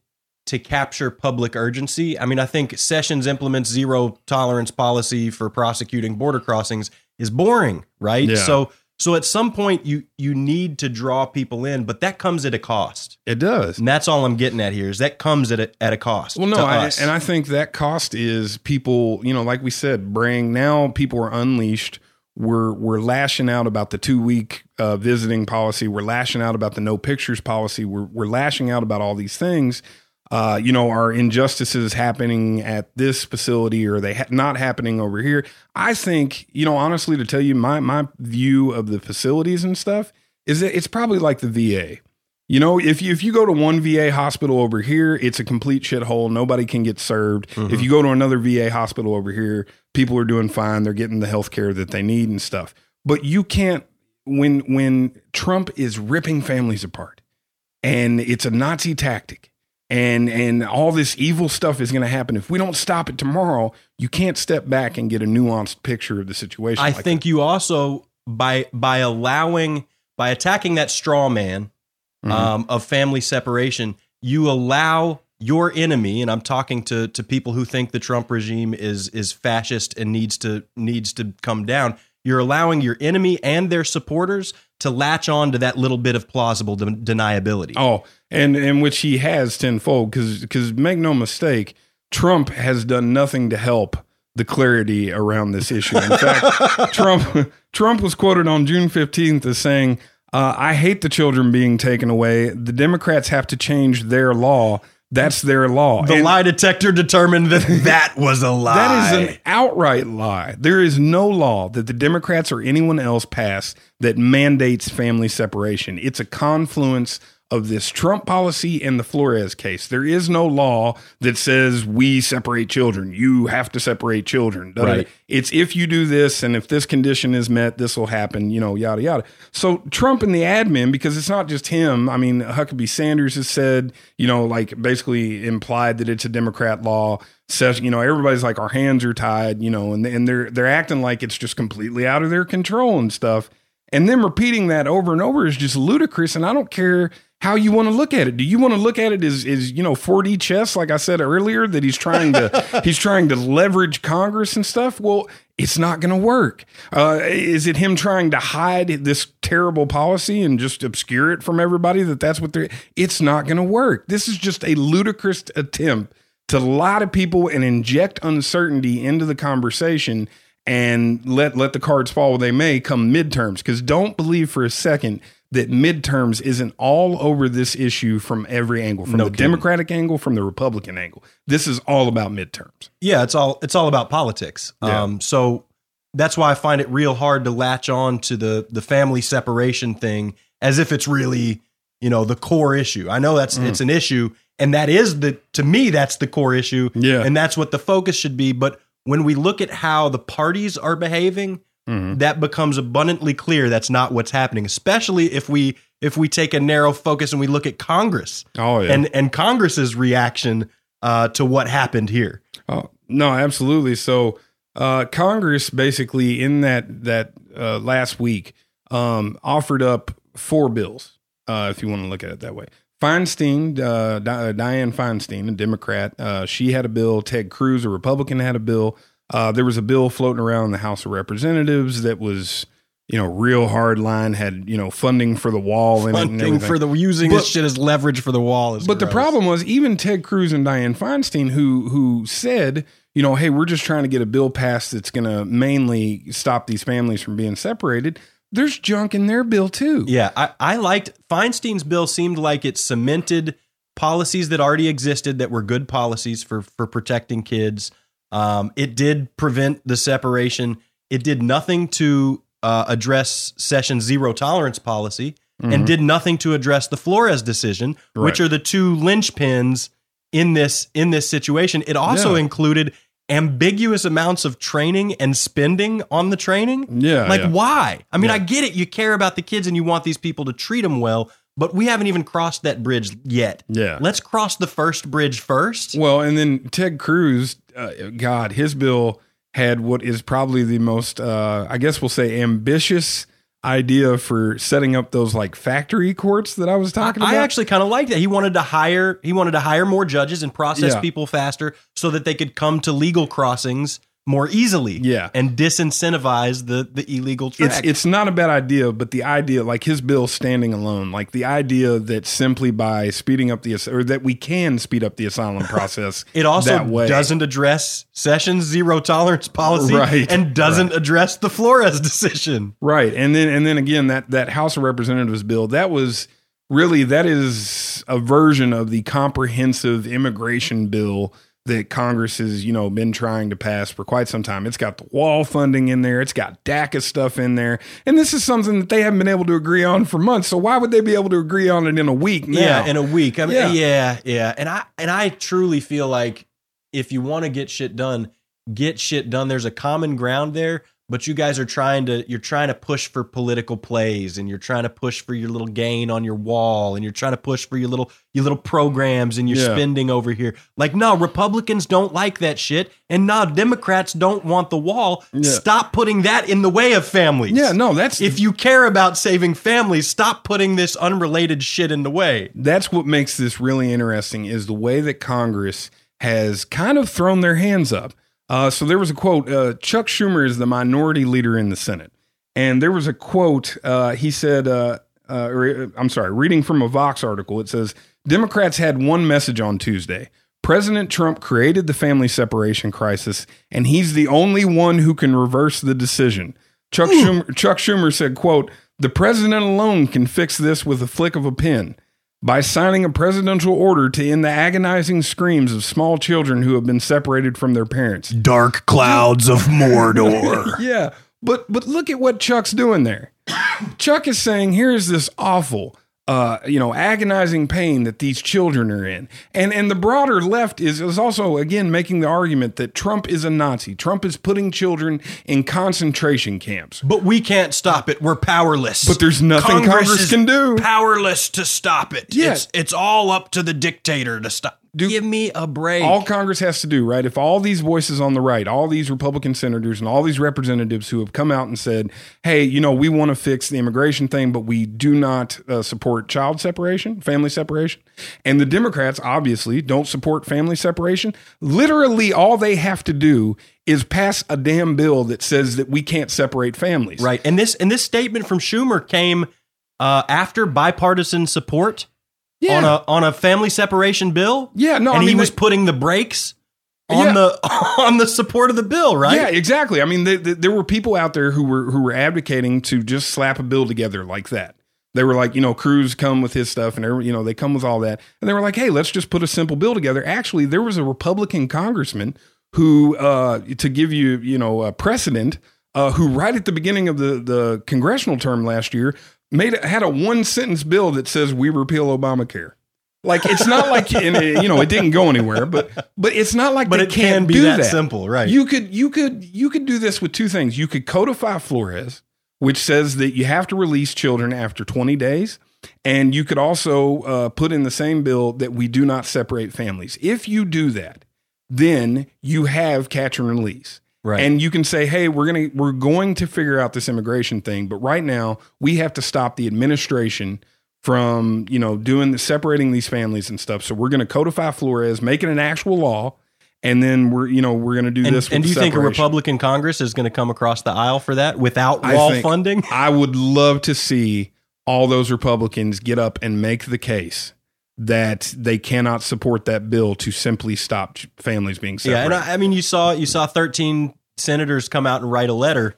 to capture public urgency. I mean, I think Sessions implements zero tolerance policy for prosecuting border crossings is boring, right? Yeah. So so at some point you you need to draw people in, but that comes at a cost. it does. And that's all I'm getting at here is that comes at a, at a cost. Well, no, I, and I think that cost is people, you know, like we said, bring now people are unleashed We're we're lashing out about the two week uh, visiting policy. We're lashing out about the no pictures policy. We're we're lashing out about all these things. Uh, you know, are injustices happening at this facility or are they ha- not happening over here? I think, you know, honestly, to tell you my my view of the facilities and stuff is that it's probably like the VA. You know, if you if you go to one VA hospital over here, it's a complete shithole. Nobody can get served. Mm-hmm. If you go to another VA hospital over here, people are doing fine. They're getting the health care that they need and stuff. But you can't when when Trump is ripping families apart and it's a Nazi tactic and and all this evil stuff is going to happen if we don't stop it tomorrow, you can't step back and get a nuanced picture of the situation. I like think you also by by allowing by attacking that straw man Mhm. um, of family separation, you allow your enemy, and I'm talking to to people who think the Trump regime is is fascist and needs to needs to come down. You're allowing your enemy and their supporters to latch on to that little bit of plausible de- deniability. Oh, and and which he has tenfold because because make no mistake, Trump has done nothing to help the clarity around this issue. In fact, [laughs] Trump Trump was quoted on June fifteenth as saying, uh, "I hate the children being taken away. The Democrats have to change their law. That's their law." The And- lie detector determined that [laughs] that was a lie. That is an outright lie. There is no law that the Democrats or anyone else pass that mandates family separation. It's a confluence of this Trump policy and the Flores case. There is no law that says we separate children. You have to separate children. Right. It's if you do this and if this condition is met, this will happen, you know, yada, yada. So Trump and the admin, because it's not just him. I mean, Huckabee Sanders has said, you know, like basically implied that it's a Democrat law. Says, you know, everybody's like, our hands are tied, you know, and, and they're, they're acting like it's just completely out of their control and stuff. And them repeating that over and over is just ludicrous. And I don't care how you want to look at it. Do you want to look at it as, as you know 4D chess, like I said earlier, that he's trying to [laughs] he's trying to leverage Congress and stuff? Well, it's not going to work. Uh, is it him trying to hide this terrible policy and just obscure it from everybody that that's what they're? It's not going to work. This is just a ludicrous attempt to lie to people and inject uncertainty into the conversation and let let the cards fall where they may come midterms because don't believe for a second that midterms isn't all over this issue from every angle from No the kidding. democratic angle from the republican angle this is all about midterms yeah, it's all it's all about politics. Yeah. Um, so that's why I find it real hard to latch on to the the family separation thing as if it's really you know the core issue. I know that's Mm. it's an issue, and that is the to me that's the core issue, Yeah. and that's what the focus should be. But when we look at how the parties are behaving, Mhm. that becomes abundantly clear that's not what's happening. Especially if we if we take a narrow focus and we look at Congress oh yeah and and Congress's reaction uh, to what happened here. Oh, no, absolutely. So uh, Congress basically in that that uh, last week um, offered up four bills, uh, if you want to look at it that way. Feinstein, uh, Di- uh, Dianne Feinstein, a Democrat, uh, she had a bill. Ted Cruz, a Republican, had a bill. Uh, there was a bill floating around in the House of Representatives that was, you know, real hard line, had you know funding for the wall in it and Funding everything. for the using But- this shit as leverage for the wall is But the problem was even Ted Cruz and Dianne Feinstein, who who said, you know, hey, we're just trying to get a bill passed that's going to mainly stop these families from being separated. There's junk in their bill too. Yeah, I, I liked Feinstein's bill. Seemed like it cemented policies that already existed that were good policies for for protecting kids. Um, it did prevent the separation. It did nothing to uh, address Sessions' zero tolerance policy, and did nothing to address the Flores decision, which are the two linchpins in this in this situation. It also Yeah. included ambiguous amounts of training and spending on the training. Yeah, Like, yeah. why? I mean, Yeah. I get it. You care about the kids and you want these people to treat them well, but we haven't even crossed that bridge yet. Yeah. Let's cross the first bridge first. Well, and then Ted Cruz, uh, God, his bill had what is probably the most, uh, I guess we'll say, ambitious idea for setting up those like factory courts that I was talking about. I actually kind of like that. He wanted to hire he wanted to hire more judges and process Yeah. people faster so that they could come to legal crossings more easily. Yeah. And disincentivize the the illegal it's track. it's not a bad idea, but the idea, like his bill standing alone, like the idea that simply by speeding up the or that we can speed up the asylum [laughs] process, It also doesn't address Sessions' zero tolerance policy Right, and doesn't address the Flores decision. right, and then and then again that that House of Representatives bill that was really that is a version of the comprehensive immigration bill that Congress has you know been trying to pass for quite some time. It's got the wall funding in there, it's got DACA stuff in there, and this is something that they haven't been able to agree on for months. So why would they be able to agree on it in a week? Now? Yeah, in a week. I mean, Yeah. yeah. yeah, And I and I truly feel like if you want to get shit done, get shit done. There's a common ground there, but you guys are trying to you're trying to push for political plays and you're trying to push for your little gain on your wall and you're trying to push for your little your little programs and your Yeah. spending over here. Like no, Republicans don't like that shit and no, Democrats don't want the wall. Yeah. Stop putting that in the way of families. yeah, no, that's If you care about saving families, stop putting this unrelated shit in the way. that's what makes this really interesting is the way that Congress has kind of thrown their hands up. Uh, so there was a quote. Uh, Chuck Schumer is the minority leader in the Senate, and there was a quote. Uh, he said, uh, uh, or, "I'm sorry." Reading from a Vox article, it says Democrats had one message on Tuesday. President Trump created the family separation crisis, and he's the only one who can reverse the decision. Chuck Schumer, Chuck Schumer said, quote, the president alone can fix this with a flick of a pen by signing a presidential order to end the agonizing screams of small children who have been separated from their parents. Dark clouds of Mordor. [laughs] Yeah, but but look at what Chuck's doing there. Chuck is saying, "Here's this awful, uh, you know, agonizing pain that these children are in," and and the broader left is is also again making the argument that Trump is a Nazi. Trump is putting children in concentration camps. but we can't stop it. We're powerless. But there's nothing Congress is can do. Powerless to stop it. Yeah. It's, it's all up to the dictator to stop. Give me a break. all Congress has to do, right? If all these voices on the right, all these Republican senators and all these representatives who have come out and said, hey, you know, we want to fix the immigration thing, but we do not uh, support child separation, family separation. And the Democrats obviously don't support family separation. Literally, all they have to do is pass a damn bill that says that we can't separate families. right. And this and this statement from Schumer came uh, after bipartisan support Yeah. on a on a family separation bill. Yeah, no, and I he was they- putting the brakes on Yeah. the [laughs] on the support of the bill, right? Yeah, exactly. I mean, th th there were people out there who were who were advocating to just slap a bill together like that. They were like, you know, Cruz come with his stuff, and you know they come with all that, and they were like, hey, let's just put a simple bill together. Actually, there was a Republican congressman who, uh, to give you, you know, a precedent, uh, who right at the beginning of the the congressional term last year made had a one sentence bill that says we repeal Obamacare. Like it's not like and it, you know it didn't go anywhere, but but it's not like But they it can be do that simple, right. You could you could you could do this with two things. You could codify Flores, which says that you have to release children after 20 days, and you could also uh, put in the same bill that we do not separate families. If you do that, then you have catch and release. Right. And you can say, "Hey, we're going to we're going to figure out this immigration thing, but right now we have to stop the administration from, you know, doing the separating these families and stuff. So we're going to codify Flores, make it an actual law, and then we're, you know, we're going to do and, this. and do you think a. Republican Congress is going to come across the aisle for that without I wall funding? I would love to see all those Republicans get up and make the case that they cannot support that bill to simply stop families being separated. Yeah, and I, I mean, you saw you saw 13 senators come out and write a letter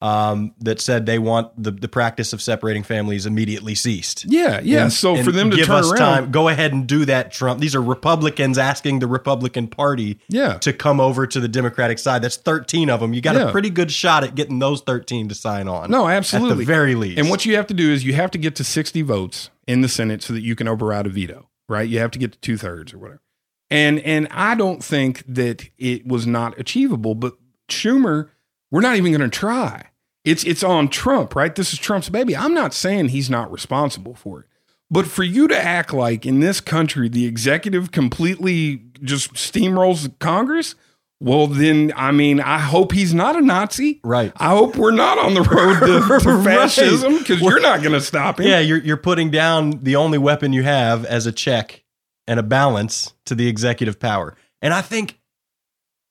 um, that said they want the, the practice of separating families immediately ceased. yeah, yeah. And- so and for them to give turn us around, time, go ahead and do that, Trump. These are Republicans asking the Republican Party yeah, to come over to the Democratic side. That's 13 of them. You got Yeah. a pretty good shot at getting those 13 to sign on. no, at absolutely. the very least. And what you have to do is you have to get to 60 votes in the Senate so that you can override a veto, right? You have to get to two thirds or whatever. And and I don't think that it was not achievable, but Schumer, we're not even going to try. It's it's on Trump, right? This is Trump's baby. I'm not saying he's not responsible for it. But for you to act like in this country the executive completely just steamrolls Congress, well then I mean, I hope he's not a Nazi. Right. I hope we're not on the road to, [laughs] to fascism because you're not going to stop him. yeah, you're you're putting down the only weapon you have as a check and a balance to the executive power. And I think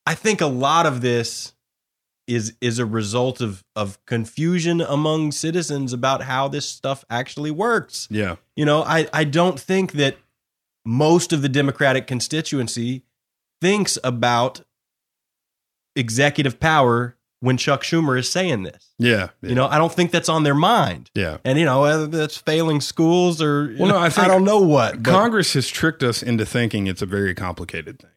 I think a lot of this is is a result of of confusion among citizens about how this stuff actually works. Yeah. You know, I I don't think that most of the Democratic constituency thinks about executive power when Chuck Schumer is saying this. Yeah. You know, I don't think that's on their mind. Yeah. And you know, whether that's failing schools or Well, no, I think don't know what. Congress has tricked us into thinking it's a very complicated thing.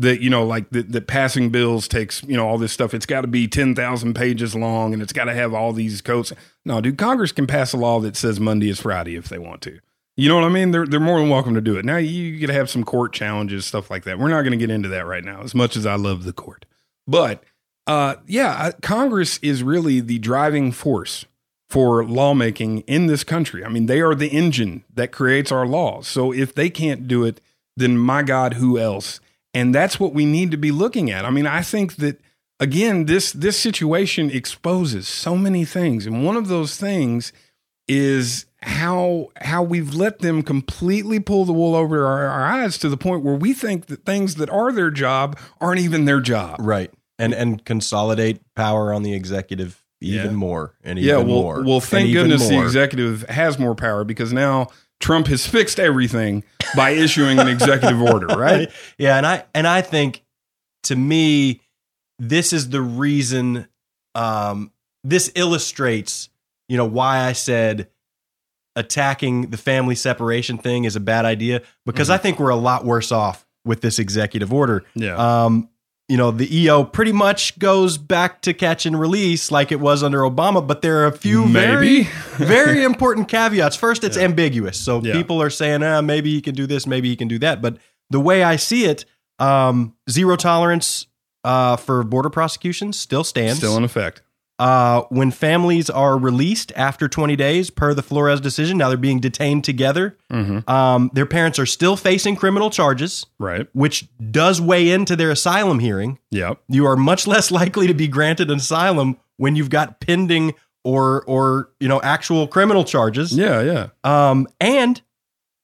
That you know, like that, that passing bills takes you know all this stuff. It's got to be ten thousand pages long, and it's got to have all these codes. No, dude, Congress can pass a law that says Monday is Friday if they want to. You know what I mean? They're they're more than welcome to do it. Now you get to have some court challenges, stuff like that. We're not going to get into that right now. As much as I love the court, but uh, yeah, Congress is really the driving force for lawmaking in this country. I mean, they are the engine that creates our laws. So if they can't do it, then my God, who else? And that's what we need to be looking at. I mean, I think that again, this this situation exposes so many things, and one of those things is how how we've let them completely pull the wool over our, our eyes to the point where we think that things that are their job aren't even their job. right. And and consolidate power on the executive even Yeah. more and Yeah, even well, more. well, thank goodness the executive has more power because now Trump has fixed everything by issuing an executive order, [laughs] right? Yeah, and I and I think to me, this is the reason. Um, this illustrates, you know, why I said attacking the family separation thing is a bad idea because I think we're a lot worse off with this executive order. Yeah, Um, you know, the EO pretty much goes back to catch and release like it was under Obama, but there are a few Maybe. very, [laughs] very important caveats. First, it's ambiguous. So Yeah. people are saying, ah, maybe he can do this, maybe he can do that. But the way I see it, um, zero tolerance uh, for border prosecutions still stands. still in effect. Uh, when families are released after 20 days, per the Flores decision, now they're being detained together. Mm-hmm. Um, their parents are still facing criminal charges, Right. which does weigh into their asylum hearing Yep. you are much [laughs] less likely to be granted an asylum when you've got pending or or you know actual criminal charges. Yeah. Yeah. Um, and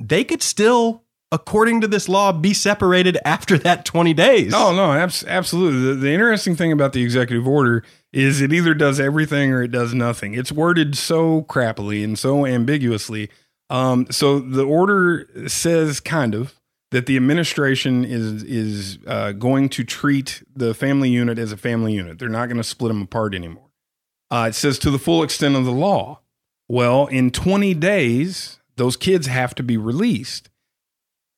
they could still, according to this law, be separated after that twenty days. Oh no, abs- absolutely. The, the interesting thing about the executive order is it either does everything or it does nothing. It's worded so crappily and so ambiguously. Um, so the order says kind of that the administration is is uh, going to treat the family unit as a family unit. They're not going to split them apart anymore. Uh, it says to the full extent of the law. Well, in 20 days, those kids have to be released.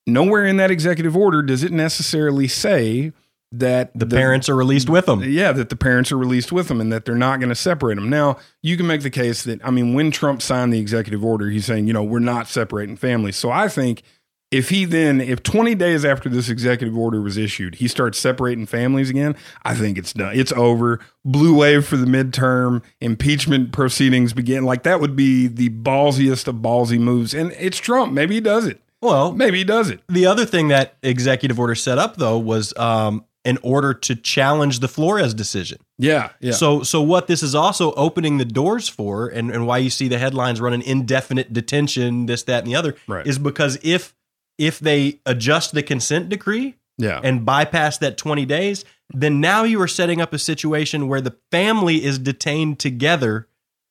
Nowhere in that executive order does it necessarily say that the, parents are released with them. yeah, that the parents are released with them and that they're not going to separate them. Now, you can make the case that, I mean, when Trump signed the executive order, he's saying, you know, we're not separating families. So I think if he then, if 20 days after this executive order was issued, he starts separating families again, I think it's done. It's over. Blue wave for the midterm, impeachment proceedings begin. Like that would be the ballsiest of ballsy moves. And it's Trump. Maybe he does it. Well, Maybe he does it. the other thing that executive order set up though was um, in order to challenge the Flores decision. Yeah. Yeah. So, so what this is also opening the doors for, and, and why you see the headlines running indefinite detention, this, that, and the other, Right. is because if if they adjust the consent decree yeah. and bypass that 20 days, then now you are setting up a situation where the family is detained together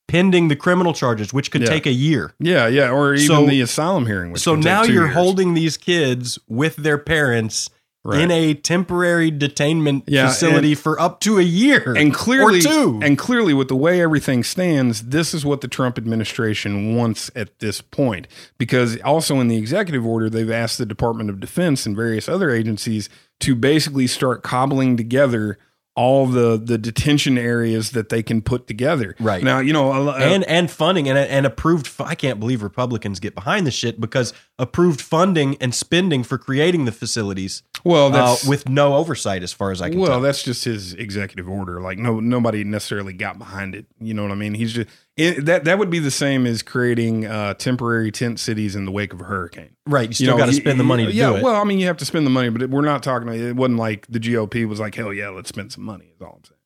pending the criminal charges, which could Yeah. take a year. yeah. Yeah. Or even So- the asylum hearing. So now you're years. holding these kids with their parents Right. in a temporary detainment Yeah, facility for up to a year and clearly and clearly with the way everything stands this is what the trump administration wants at this point because also in the executive order they've asked the department of defense and various other agencies to basically start cobbling together all the the detention areas that they can put together Right. now you know and and funding and and approved. I can't believe Republicans get behind this shit because approved funding and spending for creating the facilities well uh, with no oversight, as far as I can tell. well tell. that's just his executive order like no nobody necessarily got behind it you know what i mean he's just it, that that would be the same as creating uh, temporary tent cities in the wake of a hurricane right, you still got to spend the money to yeah, do it. well, I mean, you have to spend the money, but it- we're not talking. It wasn't like the GOP was like, "Hell yeah, let's spend some money." Is all I'm saying.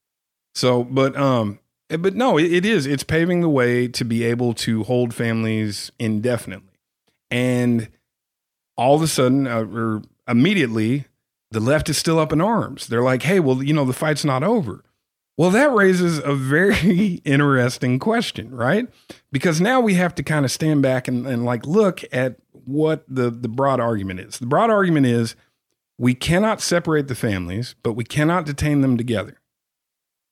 So, but um, eh, but no, it, it is. It's paving the way to be able to hold families indefinitely, and all of a sudden, uh, or immediately, the left is still up in arms. They're like, "Hey, well, you know, the fight's not over." Well, that raises a very [laughs] interesting question, right? Because now we have to kind of stand back and, and like look at what the, the broad argument is. The broad argument is we cannot separate the families, but we cannot detain them together.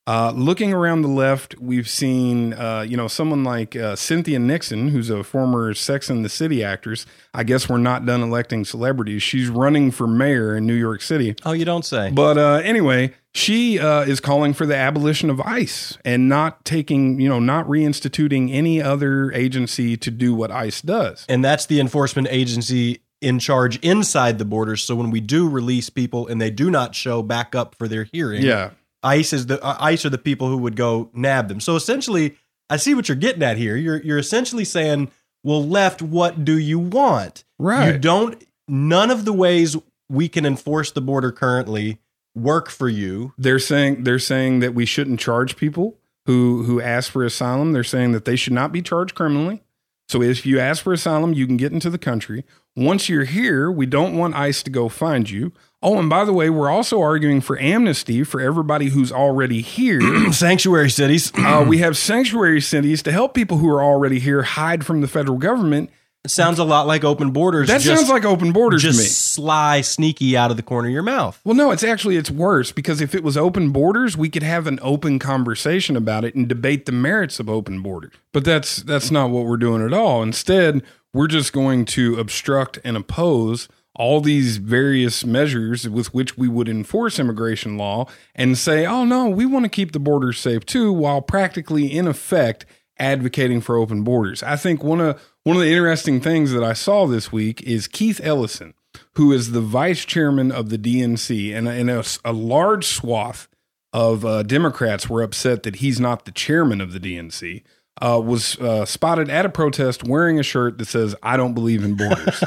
Uh, looking around the left, we've seen, uh, you know, someone like uh, Cynthia Nixon, who's a former Sex and the City actress. I guess we're not done electing celebrities. She's running for mayor in New York City. Oh, you don't say. But uh, anyway, she uh, is calling for the abolition of ICE and not taking, you know, not reinstituting any other agency to do what ICE does. And that's the enforcement agency in charge inside the borders. So when we do release people and they do not show back up for their hearing, Yeah. ICE is the uh, ICE are the people who would go nab them. So essentially, I see what you're getting at here. You're you're essentially saying, well, left, what do you want? Right. You don't. None of the ways we can enforce the border currently work for you. They're saying they're saying that we shouldn't charge people who who ask for asylum. They're saying that they should not be charged criminally. So if you ask for asylum, you can get into the country. Once you're here, we don't want ICE to go find you. Oh, and by the way, we're also arguing for amnesty for everybody who's already here. [clears throat] Sanctuary cities. uh, we have sanctuary cities to help people who are already here hide from the federal government. It sounds a lot like open borders. That just- sounds like open borders just to me. sly, sneaky out of the corner of your mouth. Well, no, it's actually it's worse because if it was open borders, we could have an open conversation about it and debate the merits of open borders. But that's that's not what we're doing at all. Instead, we're just going to obstruct and oppose all these various measures with which we would enforce immigration law and say, "Oh no, we want to keep the borders safe too," while practically in effect advocating for open borders. I think one of one of the interesting things that I saw this week is Keith Ellison, who is the vice chairman of the DNC, and, and a, a large swath of uh, Democrats were upset that he's not the chairman of the DNC. Uh, was uh, spotted at a protest wearing a shirt that says "I don't believe in borders."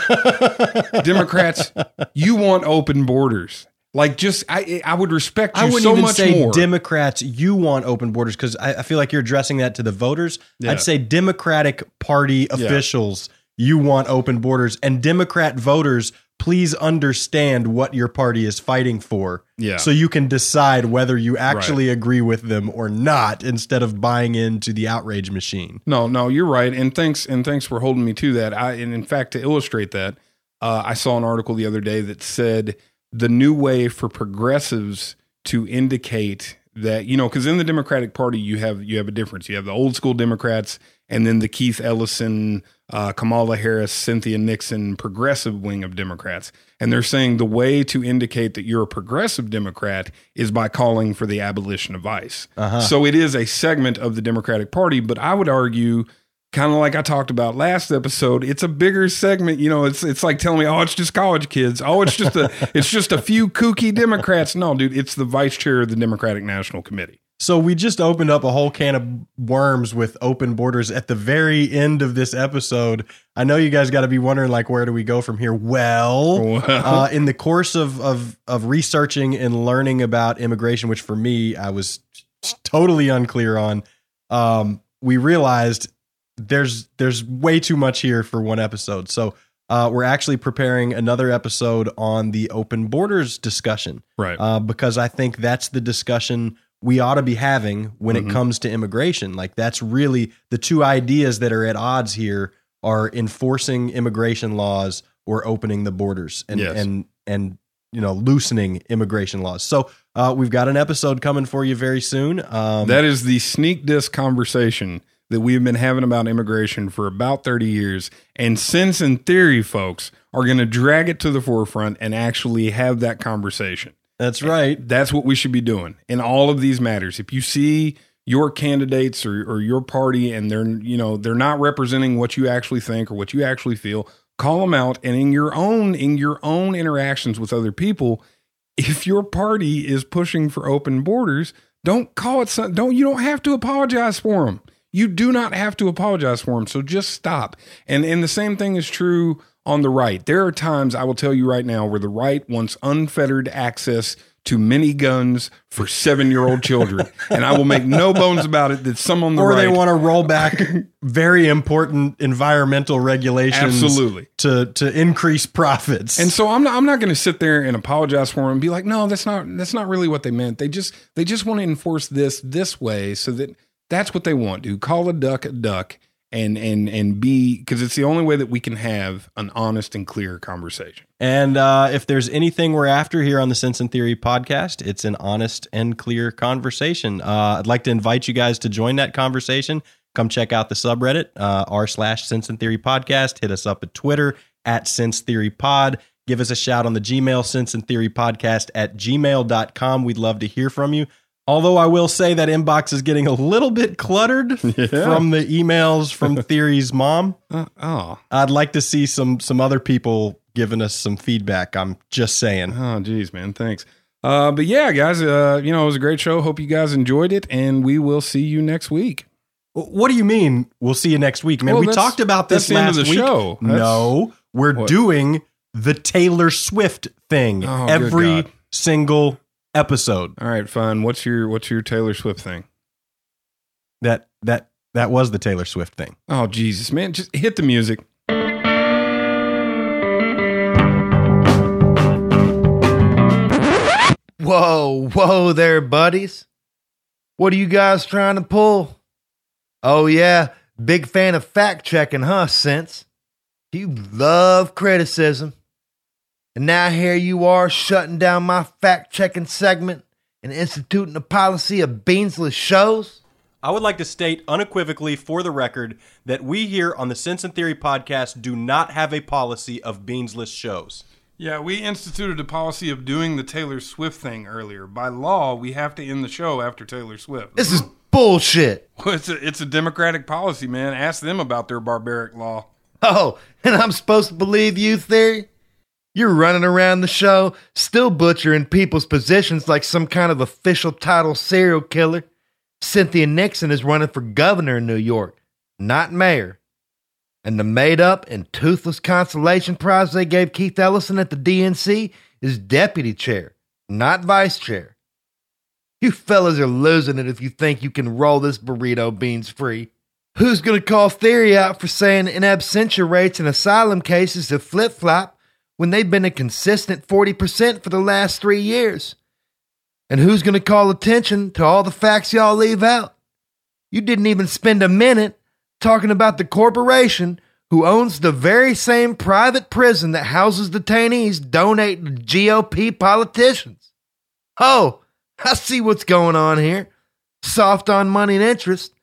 [laughs] Democrats, you want open borders. Like, just I, I would respect you I wouldn't so even much say more. Democrats, you want open borders because I, I feel like you're addressing that to the voters. Yeah. I'd say Democratic Party officials, you want open borders. And Democrat voters, please understand what your party is fighting for. Yeah. So you can decide whether you actually agree with them or not instead of buying into the outrage machine. No, no, you're right, and thanks and thanks for holding me to that. I and in fact to illustrate that, uh, I saw an article the other day that said the new way for progressives to indicate that you know because in the Democratic Party you have you have a difference. You have the old school Democrats and then the Keith Ellison, uh, Kamala Harris, Cynthia Nixon progressive wing of Democrats, and they're saying the way to indicate that you're a progressive Democrat is by calling for the abolition of ICE. So it is a segment of the Democratic Party, but I would argue kind of like I talked about last episode, it's a bigger segment. You know, it's it's like telling me, oh, it's just college kids. Oh, it's just a it's just a few kooky Democrats. No, dude, it's the vice chair of the Democratic National Committee. So we just opened up a whole can of worms with open borders at the very end of this episode. I know you guys got to be wondering, like, where do we go from here? Well, Well. uh, in the course of, of of researching and learning about immigration, which for me I was totally unclear on, um, we realized there's there's way too much here for one episode. So uh, we're actually preparing another episode on the open borders discussion Right. uh, because I think that's the discussion we ought to be having when Mhm. it comes to immigration. Like that's really the two ideas that are at odds here are enforcing immigration laws or opening the borders and Yes. and and you know loosening immigration laws. So uh, we've got an episode coming for you very soon. Um, that is the sneak disc conversation that we have been having about immigration for about 30 years. And Sense and Theory folks are going to drag it to the forefront and actually have that conversation. That's right. That's what we should be doing in all of these matters. If you see your candidates or, or your party and they're you know they're not representing what you actually think or what you actually feel, call them out. And in your own in your own interactions with other people, if your party is pushing for open borders, don't call it. Some, don't you don't have to apologize for them. You do not have to apologize for them. So just stop. And and the same thing is true on the right. There are times I will tell you right now where the right wants unfettered access to miniguns for seven year old children. [laughs] and I will make no bones about it that some on the or right. they want to roll back [laughs] very important environmental regulations Absolutely. to to increase profits. And so I'm not I'm not going to sit there and apologize for them and be like, no, that's not that's not really what they meant. They just they just want to enforce this this way so that that's what they want to call a duck a duck and and and be because it's the only way that we can have an honest and clear conversation. And uh, if there's anything we're after here on the Sense and Theory podcast, it's an honest and clear conversation. Uh, I'd like to invite you guys to join that conversation. Come check out the subreddit, uh, r slash Sense and Theory podcast. Hit us up at Twitter at Sense Theory Pod. Give us a shout on the Gmail, Sense and Theory podcast at gmail.com. We'd love to hear from you. Although I will say that inbox is getting a little bit cluttered [laughs] from the emails from [laughs] Theory's mom. Uh, oh, I'd like to see some some other people giving us some feedback. I'm just saying. oh, geez, man, thanks. Uh, but yeah, guys, uh, you know it was a great show. Hope you guys enjoyed it, and we will see you next week. What do you mean? We'll see you next week, man. Well, we talked about this last week. show. No, we're What? doing the Taylor Swift thing Oh, every single episode. All right, fine. What's your what's your Taylor Swift thing? That that that was the Taylor Swift thing. Oh Jesus, man, just hit the music. Whoa, whoa there, buddies. What are you guys trying to pull? Oh, yeah, big fan of fact checking, huh, Sense? You love criticism. And now here you are shutting down my fact checking segment and instituting a policy of beansless shows? I would like to state unequivocally for the record that we here on the Sense and Theory podcast do not have a policy of beansless shows. Yeah, we instituted a policy of doing the Taylor Swift thing earlier. By law, we have to end the show after Taylor Swift. This is bullshit. [laughs] Well, it's a, it's a democratic policy, man. Ask them about their barbaric law. Oh, and I'm supposed to believe you, Theory? You're running around the show, still butchering people's positions like some kind of official title serial killer. Cynthia Nixon is running for governor in New York, not mayor. And the made up and toothless consolation prize they gave Keith Ellison at the DNC is deputy chair, not vice chair. You fellas are losing it if you think you can roll this burrito beans free. Who's going to call Theory out for saying in absentia rates in asylum cases have flip flop when they've been a consistent 40% for the last three years? And who's going to call attention to all the facts y'all leave out? You didn't even spend a minute talking about the corporation who owns the very same private prison that houses detainees donating to GOP politicians. Oh, I see what's going on here. Soft on money and interest.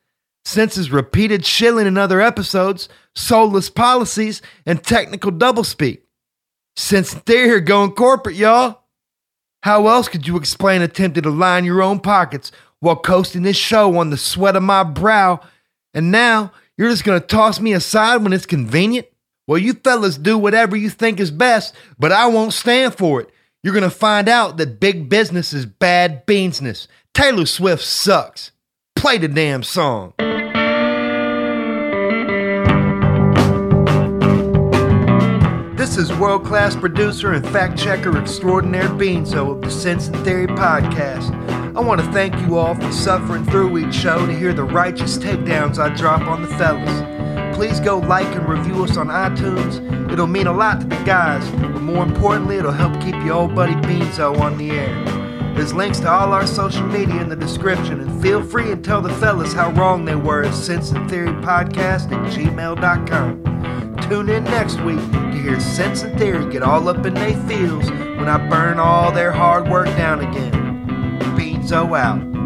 Sense his repeated shilling in other episodes, soulless policies, and technical doublespeak. Since they're here going corporate, y'all. How else could you explain attempting to line your own pockets while coasting this show on the sweat of my brow? And now you're just gonna toss me aside when it's convenient? Well, you fellas do whatever you think is best, but I won't stand for it. You're gonna find out that big business is bad beansness. Taylor Swift sucks. Play the damn song. Is world class producer and fact checker extraordinaire Beanzo of the Sense and Theory podcast. I want to thank you all for suffering through each show to hear the righteous takedowns I drop on the fellas. Please go like and review us on iTunes. It'll mean a lot to the guys, but more importantly, it'll help keep your old buddy Beanzo on the air. There's links to all our social media in the description, and feel free and tell the fellas how wrong they were at Sense and Theory Podcast at gmail.com. Tune in next week to hear Sense and Theory get all up in their feels when I burn all their hard work down again. Beanzo out.